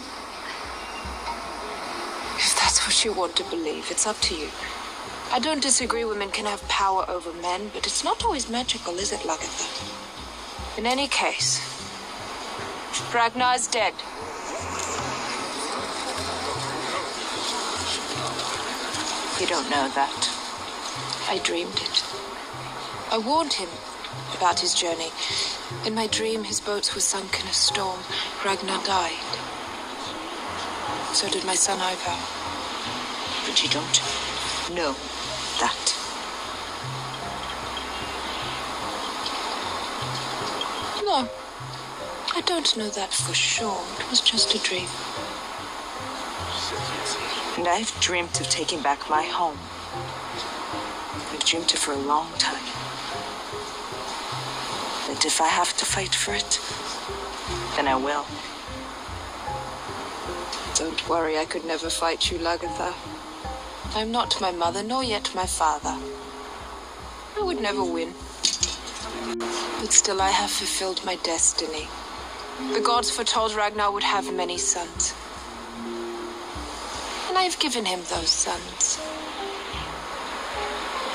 If that's what you want to believe, it's up to you. I don't disagree women can have power over men, but it's not always magical, is it, Lagatha? In any case, Ragnar's dead. You don't know that. I dreamed it. I warned him about his journey. In my dream, his boats were sunk in a storm. Ragnar died. So did my son Ivar. But you don't know that. No, I don't know that for sure. It was just a dream. And I've dreamt of taking back my home. I've dreamed it for a long time. And if I have to fight for it, then I will. Don't worry, I could never fight you, Lagatha. I'm not my mother, nor yet my father. I would never win. But still, I have fulfilled my destiny. The gods foretold Ragnar would have many sons. And I have given him those sons.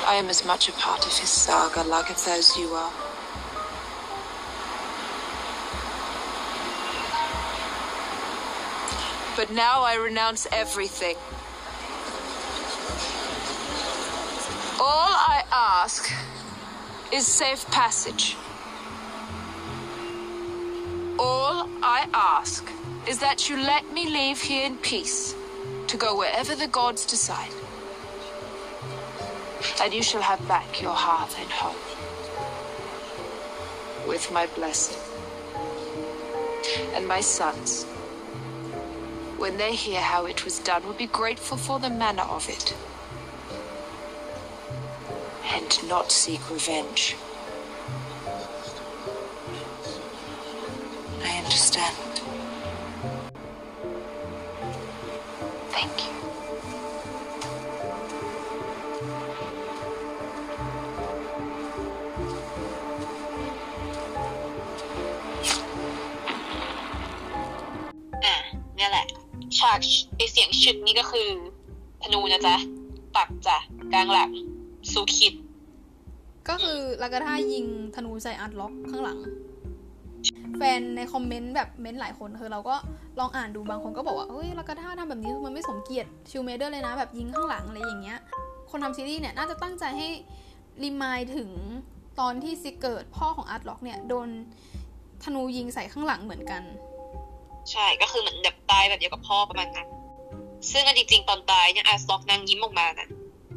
I am as much a part of his saga, Lagatha, as you are. But now I renounce everything. All I ask is safe passage. All I ask is that you let me leave here in peace to go wherever the gods decide. And you shall have back your hearth and home. With my blessing. And my sons, when they hear how it was done, will be grateful for the manner of it and not seek revenge. I understand. Thank you. Mm, relax. ฉากไอเสียงชึกนี่ก็คือธนูนะจ๊ะปักจ้ะกลางหลังสูคิด ก็คือลาเกอธายิงธนูใส่อาร์ตล็อกข้างหลัง แฟนในคอมเมนต์แบบเม้นต์หลายคนคือเราก็ลองอ่านดูบางคนก็บอกว่าเฮ้ยลาเกอธาทำแบบนี้มันไม่สมเกียรติ shieldmaiden เลยนะแบบยิงข้างหลังอะไรอย่างเงี้ย คนทำซีรีส์เนี่ยน่าจะตั้งใจให้ remind ถึงตอนที่ซิกเกิร์ดพ่อของอาสล็อกเนี่ยโดนธนูยิงใส่ข้างหลังเหมือนกัน ใช่ก็คือเหมือนแบบตายแบบเดียวกับพ่อประมาณนั้น ซึ่งอันจริงๆตอนตายเนี่ยอาร์สล็อกนางยิ้มออกมานะ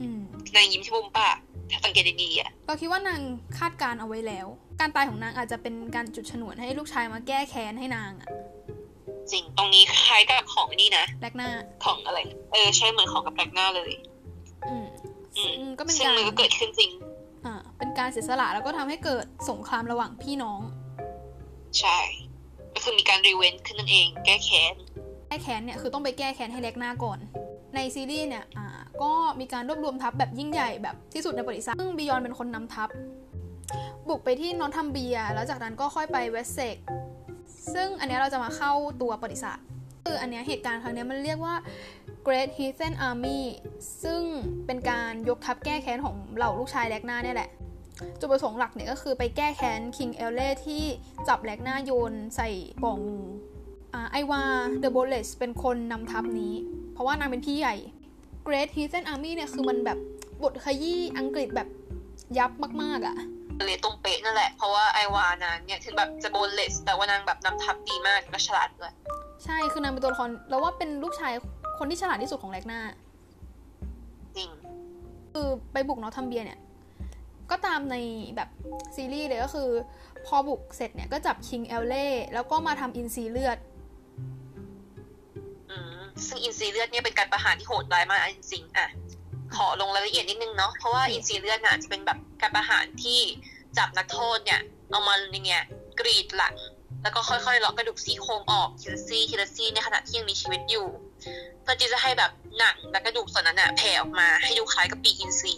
อืมนางยิ้มที่มุมปากถ้าสังเกตดีๆอะเราคิดว่านางคาดการณ์เอาไว้แล้ว การตายของนางอาจจะเป็นการจุดฉนวนให้ลูกชายมาแก้แค้นให้นางอะจริงตรงนี้คล้ายกับของนี่นะแรกหน้าของอะไร เออใช่เหมือนของกับแบล็กหน้าเลย อืมอืมอืมก็เป็นซึ่งการมันก็เกิดขึ้นจริง อ่า เป็นการเสียสละแล้วก็ทำให้เกิดสงครามระหว่างพี่น้อง ใช่ ก็คือมีการ revenge ขึ้นนั่นเอง แก้แค้น แก้แค้นเนี่ยคือต้องไปแก้แค้นให้แร็กนาร์ก่อน ในซีรีส์เนี่ยอ่าก็มีการรวบรวมทัพแบบยิ่งใหญ่แบบที่สุดในประวัติศาสตร์ซึ่งบิยอนเป็นคนนำทัพ บุกไปที่นอตทัมเบีย แล้วจากนั้นก็ค่อยไปเวสเซกซึ่งอันนี้เราจะมาเข้าตัวประวัติศาสตร์คืออันนี้เหตุการณ์ครั้งนี้มันเรียกว่า Great Heathen Army ซึ่งเป็นการยกทัพแก้แค้นของเหล่าลูกชายแร็กนาร์เนี่ยแหละ จุดประสงค์หลักเนี่ยก็คือไปแก้แค้นคิงเอลเล่ที่จับแลกหน้าโยนใส่ป่องงูอ่าไอวาเดอะโบเลสเป็นคนนำทัพนี้ เพราะว่านางเป็นพี่ใหญ่ Great Heathen Army เนี่ยคือมันแบบบทขยี้อังกฤษแบบยับมาก ๆอะ่ะเลยตรงเป๊ะนั่นแหละ เพราะว่าไอวานางเนี่ยถึงแบบจะโบนเลสแต่ว่านางแบบนำทัพดีมากและฉลาดด้วยใช่คือนางเป็นตัวละครแล้วว่าเป็นลูกชายคนที่ฉลาดที่สุดของแลกหน้าจริงคือไปบุกนอตทัมเบียเนี่ย ก็ตามในแบบซีรีส์เลยก็คือ พอบุกเสร็จเนี่ยก็จับ King เอลเล่แล้วก็มาทำอินซีเลือดอซึ่งอินซีเลือดเนี่ยเป็นการประหารที่โหดร้ายมากจริงๆอะขอลงรายละเอียดนิดนึงเนาะเพราะว่าอินทรีเลือดน่ะจะเป็นแบบการประหารที่จับนักโทษเนี่ย เอามาเนี่ยกรีดหลัง แล้วก็ค่อยๆเลาะกระดูกซี่โครงออกทีละซี่ทีละซี่ในขณะที่ยังมีชีวิตอยู่เพื่อที่จะให้แบบหนังและกระดูกส่วนนั้นน่ะแผ่ออกมาให้ดูคล้ายกับปีกอินทรี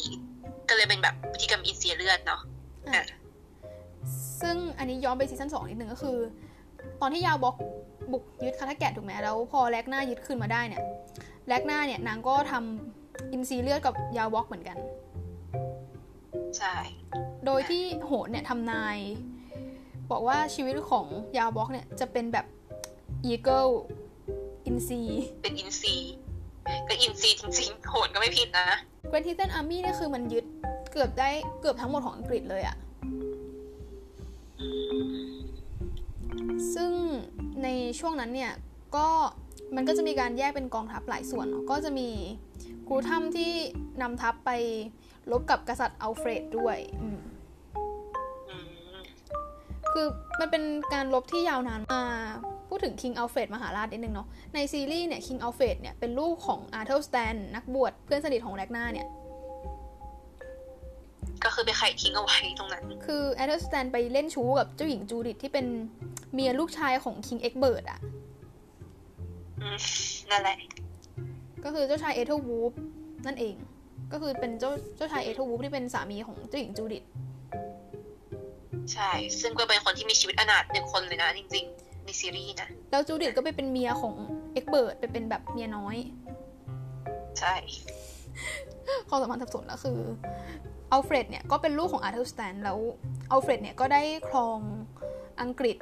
ก็เลยเป็นแบบพิธีกรรมอินทรีเลือดเนาะอะซึ่งอันนี้ย้อนไปซีซั่นสองนิดนึงก็คือ ตอนที่ยาร์ลบอร์กบุกยึดคาทาแกตถูกไหมแล้วพอแร็กนาร์ยึดคืนมาได้เนี่ยแร็กนาร์เนี่ยนางก็ทำอินทรีเลือดกับยาร์ลบอร์กเหมือนกัน ใช่ โดยที่โหรเนี่ยทำนาย บอกว่าชีวิตของยาร์ลบอร์กเนี่ยจะเป็นแบบ eagle อินทรีเป็นอินทรี ก็อินทรีจริงๆโหดก็ไม่ผิดนะ Great Heathen Army เนี่ยคือมันยึดเกือบได้เกือบทั้งหมดของอังกฤษเลยอะซึ่งในช่วงนั้นเนี่ยก็มันก็จะมีการแยกเป็นกองทัพหลายส่วนเนาะก็จะมีกูธรัมที่นำทัพไปรบกับกษัตริย์อัลเฟรดด้วยอืมอืมคือมันเป็นการรบที่ยาวนานอ่า พูดถึง King อัลเฟรดมหาราชนิดนึงเนาะ ในซีรีส์เนี่ย King อัลเฟรดเนี่ย เป็นลูกของอาร์เธอร์สแตนนักบวชเพื่อนสนิทของแร็กนาร์เนี่ยคือไปไข่ทิ้งเอาไว้ตรงนั้น คือแอดเธอร์สแตนไปเล่นชู้กับเจ้าหญิงจูดิตที่เป็นเมียลูกชายของ King เอ็กเบิร์ดอะอืมนั่นแหละ ก็คือเจ้าชายเอเธอร์วูฟนั่นเอง ก็คือเป็นเจ้าเจ้าชายเอเธอร์วูฟที่เป็นสามีของเจ้าหญิงจูดิตใช่ ซึ่งก็เป็นคนที่มีชีวิตอนาถหนึ่งคนเลยนะจริง ๆ ในซีรีส์นะ แล้วจูดิตก็ไปเป็นเมียของเอ็กเบิร์ดไปเป็นแบบเมียน้อย ใช่ความสัมพันธ์สับสนแล้วคืออัลเฟรดเนี่ยก็เป็นลูกของอาร์เธอร์สแตนแล้วอัลเฟรดเนี่ยก็ได้ครองอังกฤษ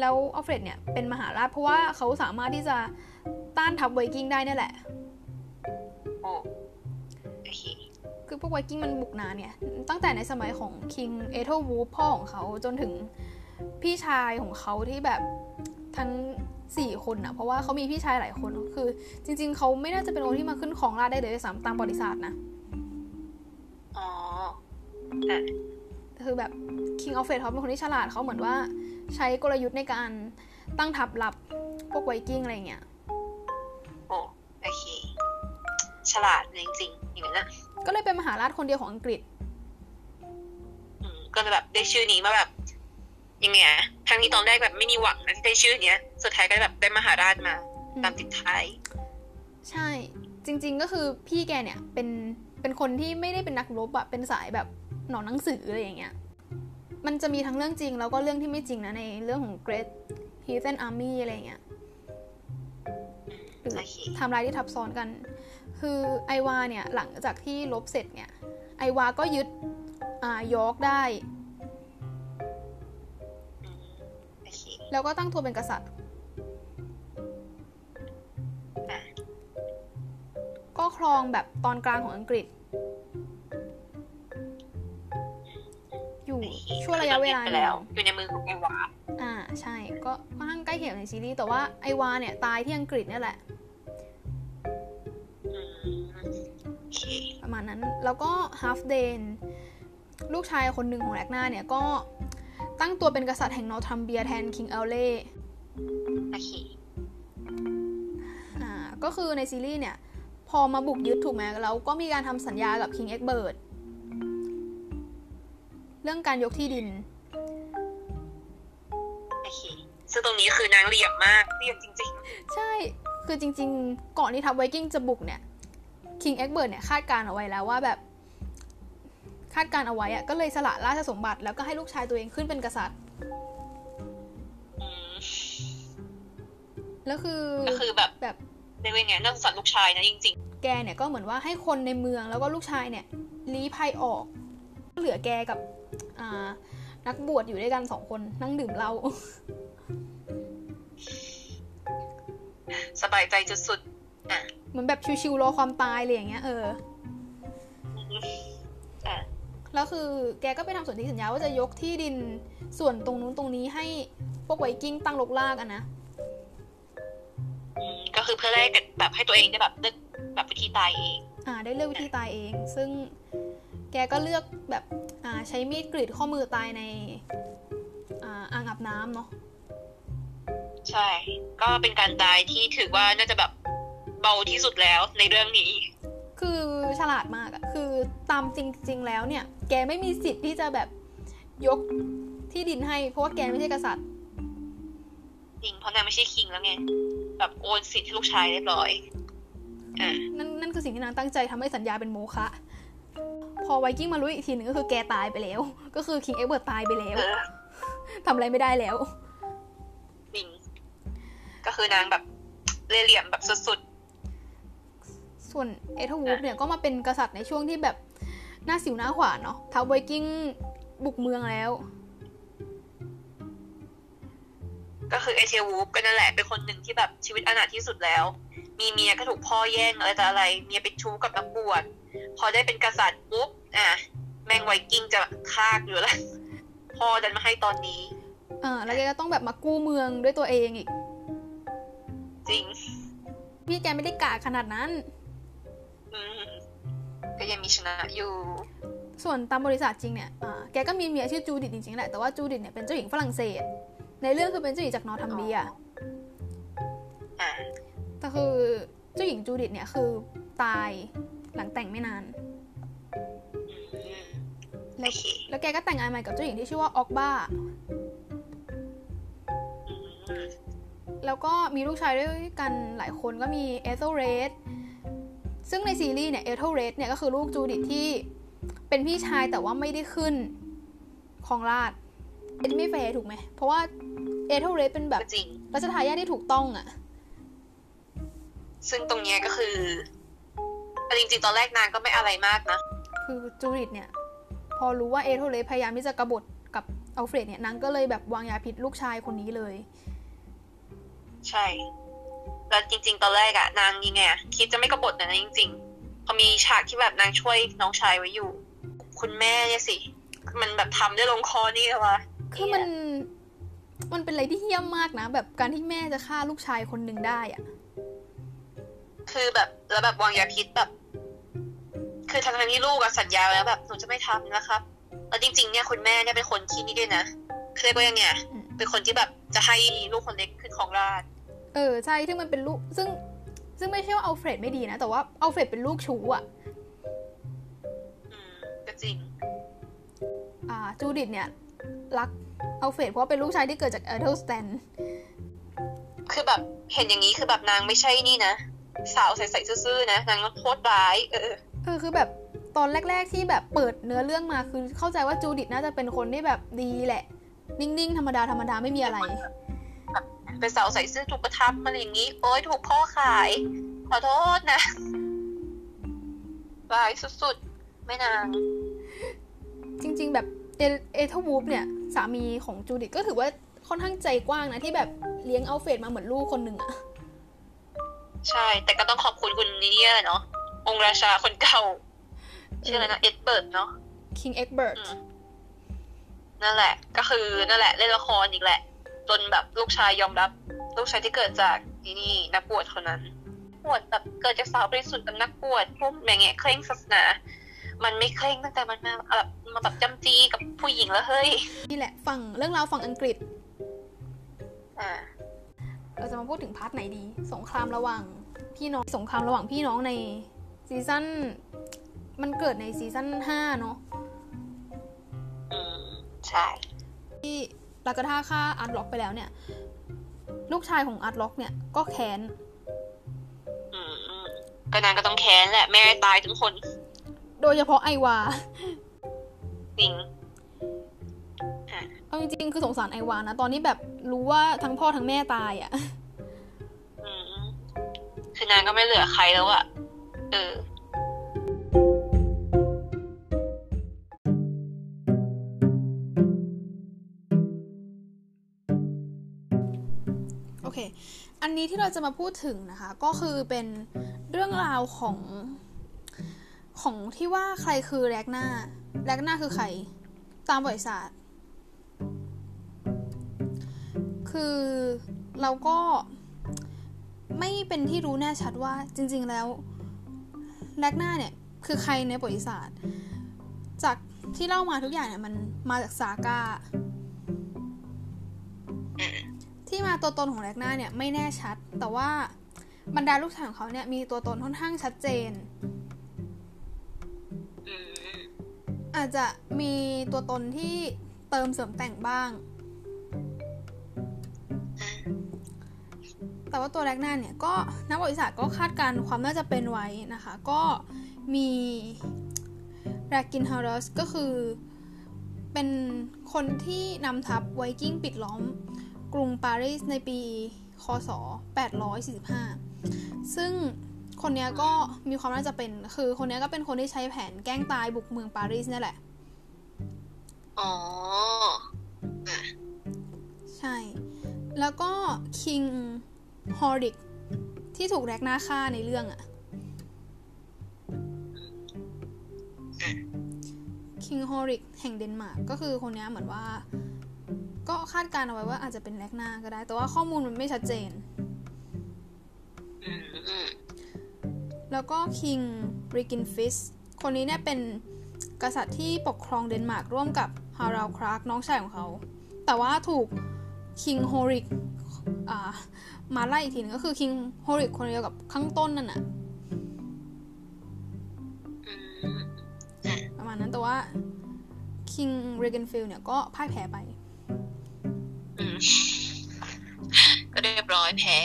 แล้วอัลเฟรดเนี่ยเป็นมหาราชเพราะว่าเขาสามารถที่จะต้านทัพไวกิ้งได้เนี่ยแหละโอ้โอเค คือพวกไวกิ้งมันบุกนานเนี่ย ตั้งแต่ในสมัยของ King เอเธอร์วูฟพ่อของเขาจนถึงพี่ชายของเขาที่แบบทั้งสี่คนอะเพราะว่าเขามีพี่ชายหลายคนคือ จริง ๆ เขาไม่น่าจะเป็นคนที่มาขึ้นครองราชย์ได้เลยด้วยซ้ำตามประวัติศาสตร์นะอ๋ออะคือแบบคิงอัลเฟรดเขาเป็นคนที่ฉลาดเขาเหมือนว่าใช้กลยุทธ์ในการตั้งทัพรับพวกไวกิ้งอะไรเงี้ยโอ้โอเค ฉลาดจริงๆอย่างนั้นนะก็เลยเป็นมหาราชคนเดียวของอังกฤษอืมก็เลยแบบได้ชื่อนี้มาแบบยังไงอะทั้งที่ตอนแรกแบบไม่มีหวังนะที่ได้ชื่อเนี้ย สุดท้ายก็แบบได้มหาราชมาอืมตามติดท้าย ใช่ จริง ๆก็คือพี่แกเนี่ยเป็นเป็นคนที่ไม่ได้เป็นนักรบอะเป็นสายแบบหนอนหนังสืออะไรอย่างเงี้ย มันจะมีทั้งเรื่องจริงแล้วก็เรื่องที่ไม่จริงนะในเรื่องของ Great Heathen Army อะไรอย่างเงี้ยหรือโอเคไทำลายที่ทับซ้อนกัน คือไอวาเนี่ยหลังจากที่ลบเสร็จเนี่ยไอวาก็ยึดอ่ายอร์กได้อืมโอเคแล้วก็ตั้งตัวเป็นกษัตริย์อะก็ครองแบบตอนกลางของอังกฤษ อยู่โอเคช่วงระยะเวลาไปหนึ่แล้วงอยู่ในมือของไอวา อ่าใช่ ก็ค่อนข้างใกล้เคียงกับในซีรีส์แต่ว่าไอวาเนี่ยตายที่อังกฤษเนี่ยแหละ นั้น แล้วก็ฮาฟเดนลูกชายคนหนึ่งของแรกนาเนี่ยก็ตั้งตัวเป็นกษัตริย์แห่งนอร์ทัมเบียแทน King เอลเล่โอเคอ่าก็คือในซีรีส์เนี่ยพอมาบุกยึดถูกไหมแล้วก็มีการทำสัญญากับ King เอ็กเบิร์ตเรื่องการยกที่ดินโอเคซึ่งตรงนี้คือนางเหลี่ยมมากเหลี่ยมจริงใช่คือจริง ๆ ก่อนที่ทัพไวกิ้งจะบุกเนี่ย King เอ็กเบิร์ตเนี่ยคาดการณ์เอาไว้แล้วว่าแบบคาดการณ์เอาไว้อะก็เลยสละราชสมบัติ แล้วก็ให้ลูกชายตัวเองขึ้นเป็นกษัตริย์ๆอืมแล้วคือก็คือแบบแบบเรียกว่าไงน่าสงสารลูกชายนะจริงแกเนี่ยก็เหมือนว่าให้คนในเมืองแล้วก็ลูกชายเนี่ยลี้ภัยออก เหลือแกกับอ่านักบวชอยู่ด้วยกันสองคนนั่งดื่มเหล้าๆสบายใจสุดๆอะ เหมือนแบบชิวๆรอความตายเลยอย่างเงี้ยเอออะแล้วคือแกก็ไปทำสนธิสัญญาว่าจะยกที่ดินส่วนตรงนู้นตรงนี้ให้พวกไวกิ้งตั้งลกลากอะนะอืมก็คือเพื่อแลกกับแบบให้ตัวเองได้แบบเลือกแบบวิธีตายเอง อ่า ได้เลือกวิธีตายเอง ซึ่งแกก็เลือกแบบอ่าใช้มีดกรีดข้อมือตายในอ่าอ่างอาบน้ำเนาะใช่ ก็เป็นการตายที่ถือว่าน่าจะแบบ เบาที่สุดแล้วในเรื่องนี้ คือฉลาดมากอะคือตามจริง ๆ แล้วเนี่ย แกไม่มีสิทธิ์ที่จะแบบยกที่ดินให้ เพราะว่าแกไม่ใช่กษัตริย์จริงเพราะนางไม่ใช่คิงแล้วไงแบบโอนสิทธิ์ให้ลูกชายเรียบร้อยอะนั่นนั่นคือสิ่งที่นางตั้งใจทำให้สัญญาเป็นโมฆะพอไวกิ้งมารู้อีกทีหนึ่งก็คือแกตายไปแล้ว ก็คือคิงเอ็กเบิร์ตตายไปแล้วเออทำอะไรไม่ได้แล้วจริงก็คือนางแบบเล่ห์เหลี่ยมแบบสุด ส่วนเอเธลวูล์ฟเนี่ยก็มาเป็นกษัตริย์ในช่วงที่แบบหน้าสิ่วหน้าขวานเนาะทัพไวกิ้งบุกเมืองแล้วๆก็คือเอเธลวูล์ฟก็นั่นแหละเป็นคนหนึ่งที่แบบชีวิตอนาถที่สุดแล้ว มีเมียก็ถูกพ่อแย่งอะไรแต่อะไร เมียเป็นชู้กับนักบวชพอได้เป็นกษัตริย์ปุ๊บอะแม่งไวกิ้งจะฆ่าอยู่แล้วพ่อดันมาให้ตอนนี้อ่าแล้วแกก็ต้องแบบมากู้เมืองด้วยตัวเองอีก จริง พี่แกไม่ได้กากขนาดนั้นอืม ก็ยังมีชนะอยู่ ส่วนตามประวัติจริงเนี่ยอ่าแกก็มีเมียชื่อจูดิตจริงๆแหละ แต่ว่าจูดิตเนี่ยเป็นเจ้าหญิงฝรั่งเศส ในเรื่องคือเป็นเจ้าหญิงจากนอร์ทัมเบียอ่าแต่คือเจ้าหญิงจูดิตเนี่ยคือตายหลังแต่งไม่นาน แล้วแล้วแกก็แต่งงานใหม่กับเจ้าหญิงที่ชื่อว่าออสเบอร์ก้า แล้วก็มีลูกชายด้วยกันหลายคนก็มีเอเธอร์เรด ซึ่งในซีรีส์เนี่ยเอเธอร์เรดเนี่ยก็คือลูกจูดิตที่เป็นพี่ชายแต่ว่าไม่ได้ขึ้นครองราชย์ไม่แฟร์ถูกไหม เพราะว่าเอเธอร์เรดเป็นแบบจริงรัชทายาทที่ถูกต้องอะซึ่งตรงเนี้ยก็คือแต่จริงๆ ตอนแรกนางก็ไม่อะไรมากนะ คือจูดิตเนี่ย พอรู้ว่าเอเธอร์เรดพยายามที่จะกบฏกับอัลเฟรดเนี่ยนางก็เลยแบบวางยาพิษลูกชายคนนี้เลย ใช่ แล้วจริง ๆ ตอนแรกอะนางยังไงอะคิดจะไม่กบฏนะนะจริงๆพอมีฉากที่แบบนางช่วยน้องชายไว้อยู่ คุณแม่เนี่ยสิ มันแบบทำได้ลงคอนี่เลยวะคือมัน มันเป็นอะไรที่เฮี้ยมมากนะ แบบการที่แม่จะฆ่าลูกชายคนหนึ่งได้อะคือแบบแล้วแบบวางยาพิษแบบ คือทางทางๆที่ลูกอะสัญญาไว้แล้วแบบหนูจะไม่ทำนะครับแล้วจริง ๆ เนี่ยคุณแม่เนี่ยเป็นคนที่นี่ด้วยนะคือเรียกว่ายังไงอะเป็นคนที่แบบจะให้ลูกคนเล็กขึ้นครองราชย์ เออใช่ซึ่งมันเป็นลูกซึ่งซึ่งไม่ใช่ว่าอัลเฟรดไม่ดีนะ แต่ว่าอัลเฟรดเป็นลูกชู้อะอืมก็จริง อ่าจูดิตเนี่ย รักอัลเฟรดเพราะว่าเป็นลูกชายที่เกิดจากเอเธอร์สแตนคือแบบเห็นอย่างนี้คือแบบนางไม่ใช่นี่นะ สาวใส่ๆซื่อๆนะ นางโคตรร้าย เออเออคือแบบตอนแรก ๆที่แบบเปิดเนื้อเรื่องมาคือเข้าใจว่าจูดิตน่าจะเป็นคนที่แบบดีแหละ นิ่งๆ ธรรมดาธรรมดาไม่มีอะไร เป็นสาวใส่ซื่อถูกประทับอะไรอย่างนี้ โอ้ยถูกพ่อขาย ขอโทษนะร้ายสุดๆ ไม่นาง จริง ๆ แบบเอเอเธอร์วูฟเนี่ย สามีของจูดิตก็ถือว่าค่อนข้างใจกว้างนะ ที่แบบเลี้ยงอัลเฟรดมาเหมือนลูกคนหนึ่งอะใช่ แต่ก็ต้องขอบคุณคุณนี่เนาะองค์ราชาคนเก่าชื่ออะไรนะเอ็กเบิร์ตเนาะ King เอ็กเบิร์ตนั่นแหละ ก็คือนั่นแหละ เล่นละครอีกแหละ จนแบบลูกชายยอมรับ ลูกชายที่เกิดจากนี่นี่นักบวชคนนั้นบวชแบบเกิดจากสาวบริสุทธิ์กับนักบวชพวกอย่างเงี้ยเคร่งศาสนา มันไม่เคร่งตั้งแต่มันมาแบบมาแบบจ้ำจี้กับผู้หญิงแล้วเฮ้ยนี่แหละฝั่งเรื่องราวฝั่งอังกฤษอ่าเราจะมาพูดถึง part ไหนดี สงครามระหว่างพี่น้องสงครามระหว่างพี่น้องใน season มันเกิดใน season ห้าเนาะอืมใช่ที่ ลากาธาฆ่าอาร์ตล็อกไปแล้วเนี่ย ลูกชายของอาร์ตล็อกเนี่ยก็แค้นอืมอืมก็นางก็ต้องแค้นแหละแม่ตายทุกคน โดยเฉพาะไอวาจริงเอาจริงๆคือสงสารไอวานะ ตอนนี้แบบรู้ว่าทั้งพ่อทั้งแม่ตายอะ่ะอืมคือนางก็ไม่เหลือใครแล้วอะเออ อันนี้ที่เราจะมาพูดถึงนะคะ ก็คือเป็นเรื่องราวของของที่ว่าใครคือแรกหน้าแรกหน้าคือใคร ตามบริษัทคือเราก็ไม่เป็นที่รู้แน่ชัดว่าจริง ๆ แล้วแรกหน้าเนี่ยคือใครในบริษัทจากที่เล่ามาทุกอย่างเนี่ยมันมาจากซาก้า ที่มาตัวตนของแรกนาเนี่ยไม่แน่ชัด แต่ว่าบรรดาลูกชายของเขาเนี่ยมีตัวตนค่อนข้างชัดเจน อาจจะมีตัวตนที่เติมเสริมแต่งบ้าง แต่ว่าตัวแรกหน้าเนี่ยก็นักบริษัทก็คาดการณ์ความน่าจะเป็นไว้นะคะ ก็มีรากินฮาร์สก็คือเป็นคนที่นำทัพไวกิ้งปิดล้อม กรุงปารีสในปี คศ 845 ซึ่งคนเนี้ยก็มีความน่าจะเป็น คือคนเนี้ยก็เป็นคนที่ใช้แผนแกล้งตายบุกเมืองปารีสเนี่ยแหละ อ๋อ ใช่ แล้วก็ King ฮอริกที่ถูกแรกนาฆ่าในเรื่องอะKing ฮอริกแห่งเดนมาร์กก็คือคนเนี้ยเหมือนว่า ก็คาดการณ์เอาไว้ว่าอาจจะเป็นแรกหน้าก็ได้ แต่ว่าข้อมูลมันไม่ชัดเจน แล้วก็ King เรกินฟิลคนนี้เนี่ยเป็นกษัตริย์ที่ปกครองเดนมาร์กร่วมกับฮาราลด์คลากน้องชายของเขา แต่ว่าถูก King โฮริกมาไล่อีกทีนึงก็คือ King โฮริกคนเดียวกับข้างต้นนั่นน่ะประมาณนั้นแต่ว่า King เรกินฟิลเนี่ยก็พ่ายแพ้ไป ก็เรียบร้อยแพ้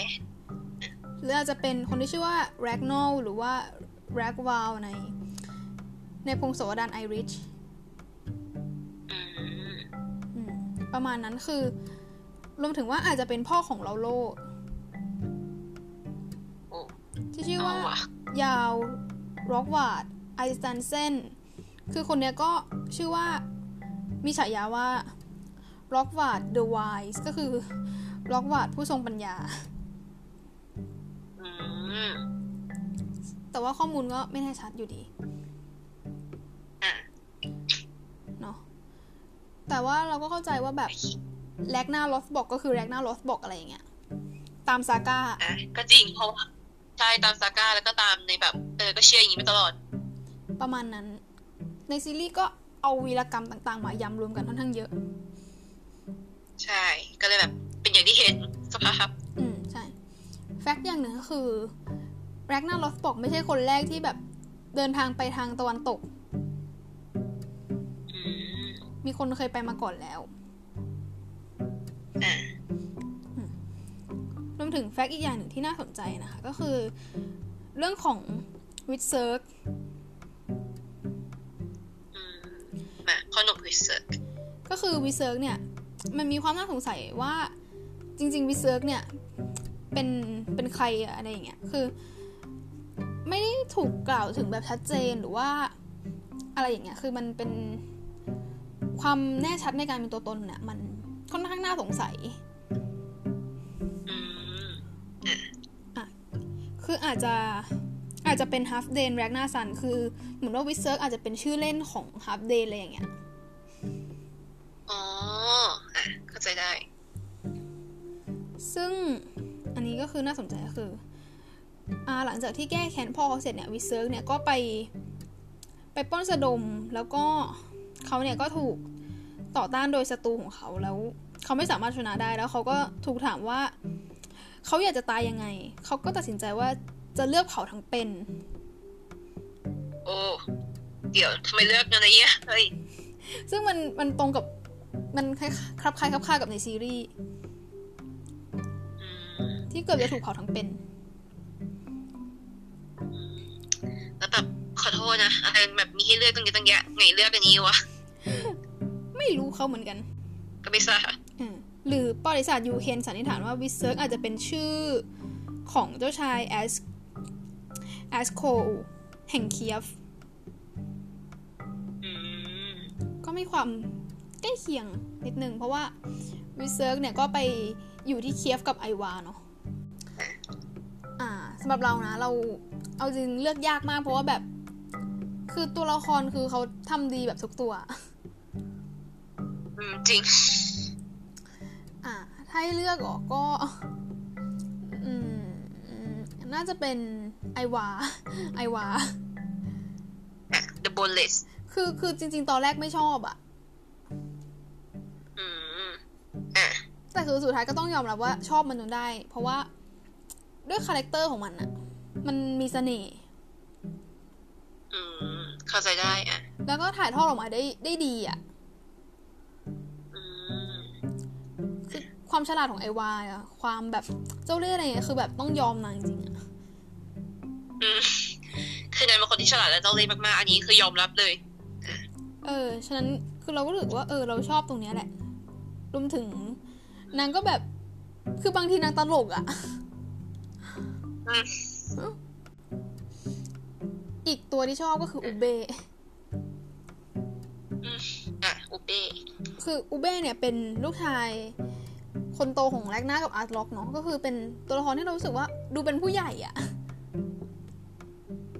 หรืออาจจะเป็นคนที่ชื่อว่าแร็กโนลหรือว่าแร็กวาลในในพงศาวดารไอริชประมาณนั้นคือ รวมถึงว่าอาจจะเป็นพ่อของเราโลที่ชื่อว่ายาร์ลร็อกวาร์ดไอสตันเซนคือคนเนี้ยก็ชื่อว่ามีฉายาว่า ร็อกวาร์ด the Wise ก็คือร็อกวาร์ดผู้ทรงปัญญาแต่ว่าข้อมูลก็ไม่แน่ชัดอยู่ดีเนาะแต่ว่าเราก็เข้าใจว่าแบบแลกหน้าลอสบอกก็คือแลกหน้าลอสบอกอะไรอย่างเงี้ย ตามซาก้าอะก็จริงเพราะว่าใช่ตามซาก้าแล้วก็ตามในแบบเออก็เชื่ออย่างนี้มาตลอด ประมาณนั้น ในซีรีส์ก็เอาวีรกรรมต่างๆ มายำรวมกันค่อนข้างเยอะ ใช่ ก็เลยแบบเป็นอย่างที่เห็นสภาพอืมใช่ แฟกต์อย่างหนึ่งก็คือแร็กนาลอสบอกไม่ใช่คนแรกที่แบบเดินทางไปทางตะวันตก มีคนเคยไปมาก่อนแล้วรวมถึง fact อีกอย่างหนึ่งที่น่าสนใจนะคะ ก็คือ เรื่องของวิดเซิร์กมาพ่อหนุ่มวิเซอร์ก็คือวิเซิร์กเนี่ย มันมีความน่าสงสัยว่าจริง ๆ วิเซิร์กเนี่ยเป็นเป็นใครอะไรอย่างเงี้ยคือ ไม่ได้ถูกกล่าวถึงแบบชัดเจนหรือว่าอะไรอย่างเงี้ยคือมันเป็นความแน่ชัดในการเป็นตัวตนเนี่ยมันค่อนข้างน่าสงสัยอะคืออาจจะอาจจะเป็น Halfdan แร็กนาซันคือเหมือนว่าวิเซิร์กอาจจะเป็นชื่อเล่นของ half day อะไรอย่างเงี้ยเข้าใจได้ ซึ่งอันนี้ก็คือน่าสนใจก็คืออ่าหลังจากที่แก้แค้นพ่อเขาเสร็จเนี่ยวิเซิร์กเนี่ยก็ไปไปปล้นสะดมแล้วก็เขาเนี่ยก็ถูกต่อต้านโดยศัตรูของเขาแล้วเขาไม่สามารถชนะได้แล้วเขาก็ถูกถามว่าเขาอยากจะตายยังไง เขาก็ตัดสินใจว่าจะเลือกเผาทั้งเป็น โอ้ เดี๋ยวทำไมเลือกอะไรเงี้ยเฮ้ย ซึ่งมันมันตรงกับ มันคล้ายคลับคล้ายคลับคล้ายกับในซีรีส์ที่เกือบจะถูกเผาทั้งเป็น แล้วแบบขอโทษนะอะไรแบบมีให้เลือกตั้งเยอะตั้งแยะไงเลือกอันนี้วะ ไม่รู้เขาเหมือนกัน ก็ไม่ทราบอืมหรือประวัติศาสตร์ยูเครนสันนิษฐานว่าวิเซิร์กอาจจะเป็นชื่อของเจ้าชายแอสแอสโคแห่งเคียฟก็มีความ ใกล้เคียงนิดนึง เพราะว่าวิเซิร์กเนี่ยก็ไปอยู่ที่เคียฟกับไอวาเนาะอ่าสำหรับเรานะ เราเอาจริงเลือกยากมาก เพราะว่าแบบ คือตัวละครคือเขาทำดีแบบทุกตัวอืมจริง อ่าถ้าให้เลือกออกก็อืมอืมน่าจะเป็นไอวาไอวา The Boneless คือคือจริง ๆ ตอนแรกไม่ชอบอะอืมอะ แต่คือสุดท้ายก็ต้องยอมรับว่าชอบมันจนได้ เพราะว่าด้วยคาแรคเตอร์ของมันอะมันมีเสน่ห์อืมเข้าใจได้อะแล้วก็ถ่ายทอดออกมาได้ได้ดีอะอืมคือความฉลาดของไอวาอะความแบบเจ้าเล่ห์อะไรเงี้ยคือแบบต้องยอมนางจริงๆอะอืมคือนายเป็นคนที่ฉลาดและเจ้าเล่ห์มากๆ อันนี้คือยอมรับเลย เออ ฉะนั้นคือเราก็รู้สึกว่าเออเราชอบตรงเนี้ยแหละ รวมถึงนางก็แบบ คือบางทีนางตลกอะอืมอีกตัวที่ชอบก็คืออุเบอืมอะอุเป้คืออุเบ้เนี่ยเป็นลูกชาย คนโตของแรกนากับอาร์ตล็อกเนาะก็คือเป็นตัวละครที่เรารู้สึกว่าดูเป็นผู้ใหญ่อะ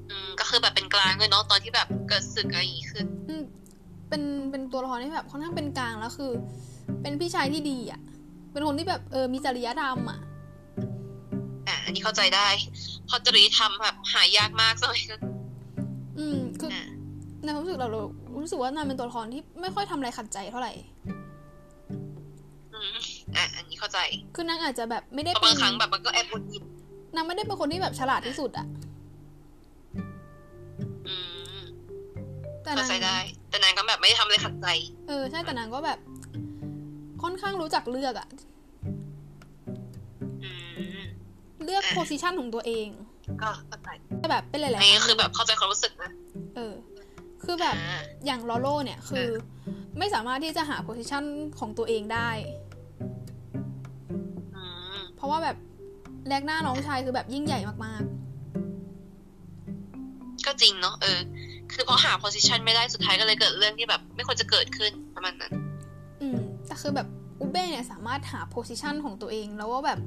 อืมก็คือแบบเป็นกลางเลยเนาะตอนที่แบบเกิดศึกอะไรอย่างงี้ขึ้นอืมเป็นเป็นตัวละครที่แบบค่อนข้างเป็นกลางแล้วคือ เป็นพี่ชายที่ดีอะเป็นคนที่แบบเออมีจริยธรรมอะอะอันนี้เข้าใจได้เพราะจริยธรรมแบบหายากมากสมัยนั้นอืมคือในความรู้สึกเราเรารู้สึกว่านางเป็นตัวละครที่ไม่ค่อยทำอะไรขัดใจเท่าไหร่อืมอะอันนี้เข้าใจ คือนางอาจจะแบบไม่ได้เพราะเป็บานงครั้งแบบมันก็แอบหงุดหงิดนางไม่ได้เป็นคนที่แบบฉลาดที่สุดอะอืมแต่เข้าใจได้ แต่นางก็แบบไม่ได้ทำอะไรขัดใจ เออใช่แต่นางก็แบบ ค่อนข้างรู้จักเลือกอะอืมเลือก position ของตัวเอง ก็เข้าใจแต่แบบเป็นหลายๆอันนี้รั้งคือแบบเข้าใจความรู้สึกนะเออ คือแบบอ่าอย่างโรลโลเนี่ยคือ ไม่สามารถที่จะหา position ของตัวเองได้อืมเพราะว่าแบบแร็กนาร์น้องชายคือแบบยิ่งใหญ่มากก็จริงเนาะเออ คือพอหา position ไม่ได้สุดท้ายก็เลยเกิดเรื่องที่แบบ ไม่ควรจะเกิดขึ้นประมาณนั้นๆอืม แต่คือแบบอุเบ้เนี่ยสามารถหา position ของตัวเอง แล้วว่าแบบ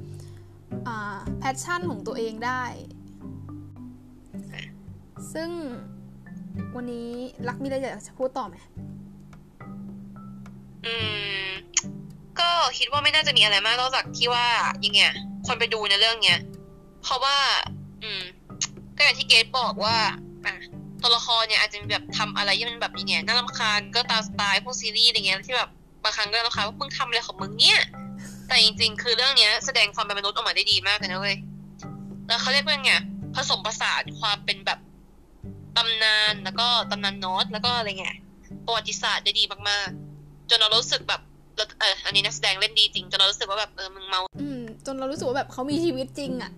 อ่า passion ของตัวเองได้ ซึ่งวันนี้รักมีอะไรอยากจะพูดต่อไหมอืม ก็คิดว่าไม่น่าจะมีอะไรมากนอกจากที่ว่ายังไงคนไปดูในเรื่องเนี้ย เพราะว่า อืม ก็อย่างที่เกดบอกว่าอะตัวละครเนี่ยอาจจะมีแบบทำอะไรที่มันแบบยังไงน่ารำคาญก็ตามสไตล์พวกซีรีส์อะไรเงี้ยที่แบบ บางครั้งก็รำคาญว่ามึงทำอะไรของมึงเนี่ย แต่จริง ๆ คือเรื่องเนี้ย แสดงความเป็นมนุษย์ออกมาได้ดีมากเลยนะเว้ยแล้วเขาเรียกว่าไงผสมผสานความเป็นแบบตำนานแล้วก็ตำนานโนอตแล้วก็อะไรเงี้ยประวัติศาสตร์ได้ดีมากๆ จนเรารู้สึกแบบเราเอออันนี้นักแสดงเล่นดีจริงจนเรารู้สึกว่าแบบเออมึงเมา อืม จนเรารู้สึกว่าแบบเขามีชีวิตจริงอะ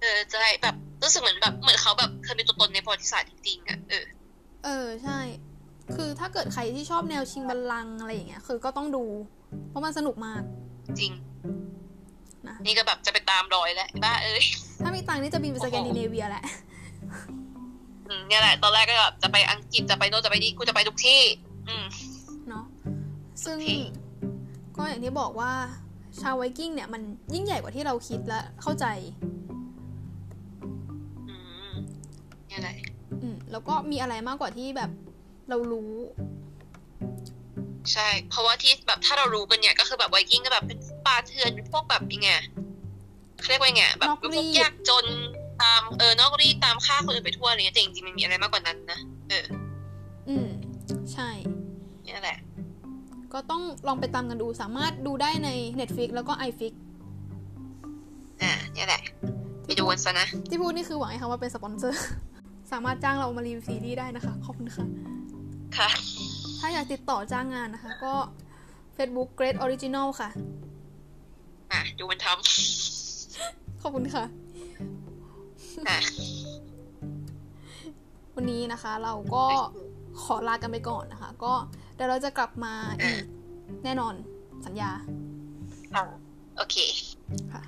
เออจะให้แบบรู้สึกเหมือนแบบเหมือนเขาแบบเคยมีตัวตนในประวัติศาสตร์จริงๆอะเออ เออใช่ คือถ้าเกิดใครที่ชอบแนวชิงบัลลังก์อะไรอย่างเงี้ย คือก็ต้องดู เพราะมันสนุกมาก จริง นะ นี่ก็แบบจะไปตามรอยแล้วบ้าเอ้ย ถ้ามีตังค์นี่จะบินไปสแกนดิเนเวียแหละอืมเนี่ยแหละ ตอนแรกก็แบบจะไปอังกฤษจะไปโน่นจะไปนี่กูจะไปทุกที่ อืมเนาะซึ่งโอเคก็อย่างที่บอกว่าชาวไวกิ้งเนี่ยมันยิ่งใหญ่กว่าที่เราคิดและเข้าใจ อืมเนี่ยแหละอืมแล้วก็มีอะไรมากกว่าที่แบบ เรารู้ ใช่ เพราะว่าที่แบบถ้าเรารู้กันเนี่ย ก็คือแบบไวกิ้งก็แบบเป็นป่าเถื่อนเป็นพวกแบบยังไงเขาเรียกว่าไงแบบนอกเป็นรีพวกดยากจนตามเออนอกรีดตามฆ่าคนอื่นไปทั่วอะไรเงี้ยแต่จริงๆมันมีอะไรมากกว่านั้นนะเออ อืม ใช่เนี่ยแหละ ก็ต้องลองไปตามกันดูสามารถดูได้ใน Netflix แล้วก็ iFlix อ่าเนี่ยแหละไปดูกันซะนะ ที่พูดนี่คือหวังให้เขาว่าเป็นสปอนเซอร์ สามารถจ้างเรามารีวิวซีรีส์ได้นะคะ ขอบคุณค่ะ ค่ะ ถ้าอยากติดต่อจ้างงานนะคะ ก็ Facebook Great Original ค่ะ อะดูมันทขอบคุณค่ะำอะ วันนี้นะคะเราก็ขอลากันไปก่อนนะคะ ก็เดี๋ยวเราจะกลับมาอีกแน่นอนสัญญาอะโอเคค่ะ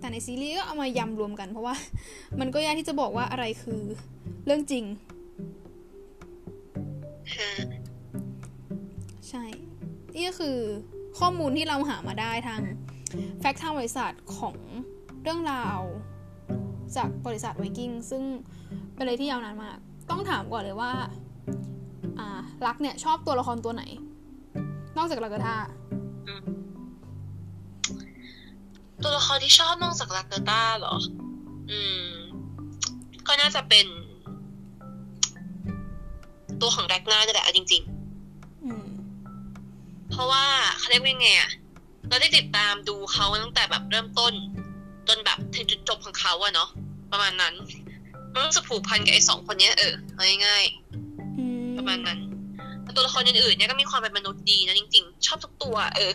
แต่ในซีรีส์ก็เอามายำรวมกันเพราะว่า มันก็ยากที่จะบอกว่าอะไรคือเรื่องจริง ใช่ นี่ก็คือข้อมูลที่เราหามาได้ทางแฟกต์ทางบริษัทของเรื่องราวจากบริษัทไวกิ้งซึ่งเป็นอะไรที่ยาวนานมาก ต้องถามก่อนเลยว่าอ่ารักเนี่ยชอบตัวละครตัวไหน นอกจากลากาธาตัวละครที่ชอบนอกจากลาเกอร์ต้าเหรอ อืม ก็น่าจะเป็น ตัวของแรกนานี่แหละเอาจริงอืมๆเพราะว่าเขาเรียกว่าไงอะเราได้ติดตามดูเขาตั้งแต่แบบเริ่มต้น จนแบบถึงจุดจบของเขาอะเนาะประมาณนั้นมันรู้สึกผูกพันกับไอ้สองคนเนี้ยเออเอาง่ายๆอืมประมาณนั้นแล้วตัวละครอื่นๆเนี่ยก็มีความเป็นมนุษย์ดีนะจริง ๆ ชอบทุกตัว เออ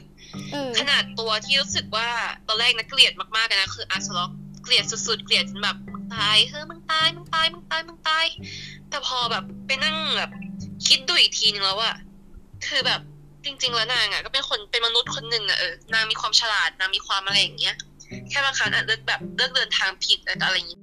เออขนาดตัวที่รู้สึกว่าตอนแรกนะเกลียดมากๆเลยนะคืออาร์ซล็อกเกลียดสุดๆเกลียดจนแบบมึงตายเฮ้ยมึงตายมึงตายมึงตายมึงตาย แต่พอแบบไปนั่งแบบคิดดูอีกทีนึงแล้วอะคือแบบจริง ๆ แล้วนางอะก็เป็นคนเป็นมนุษย์คนหนึ่งอะเออนางมีความฉลาดนางมีความอะไรอย่างเงี้ย แค่บางครั้งอะเลือกแบบเลือกเดินทางผิดอะไรอย่างเงี้ย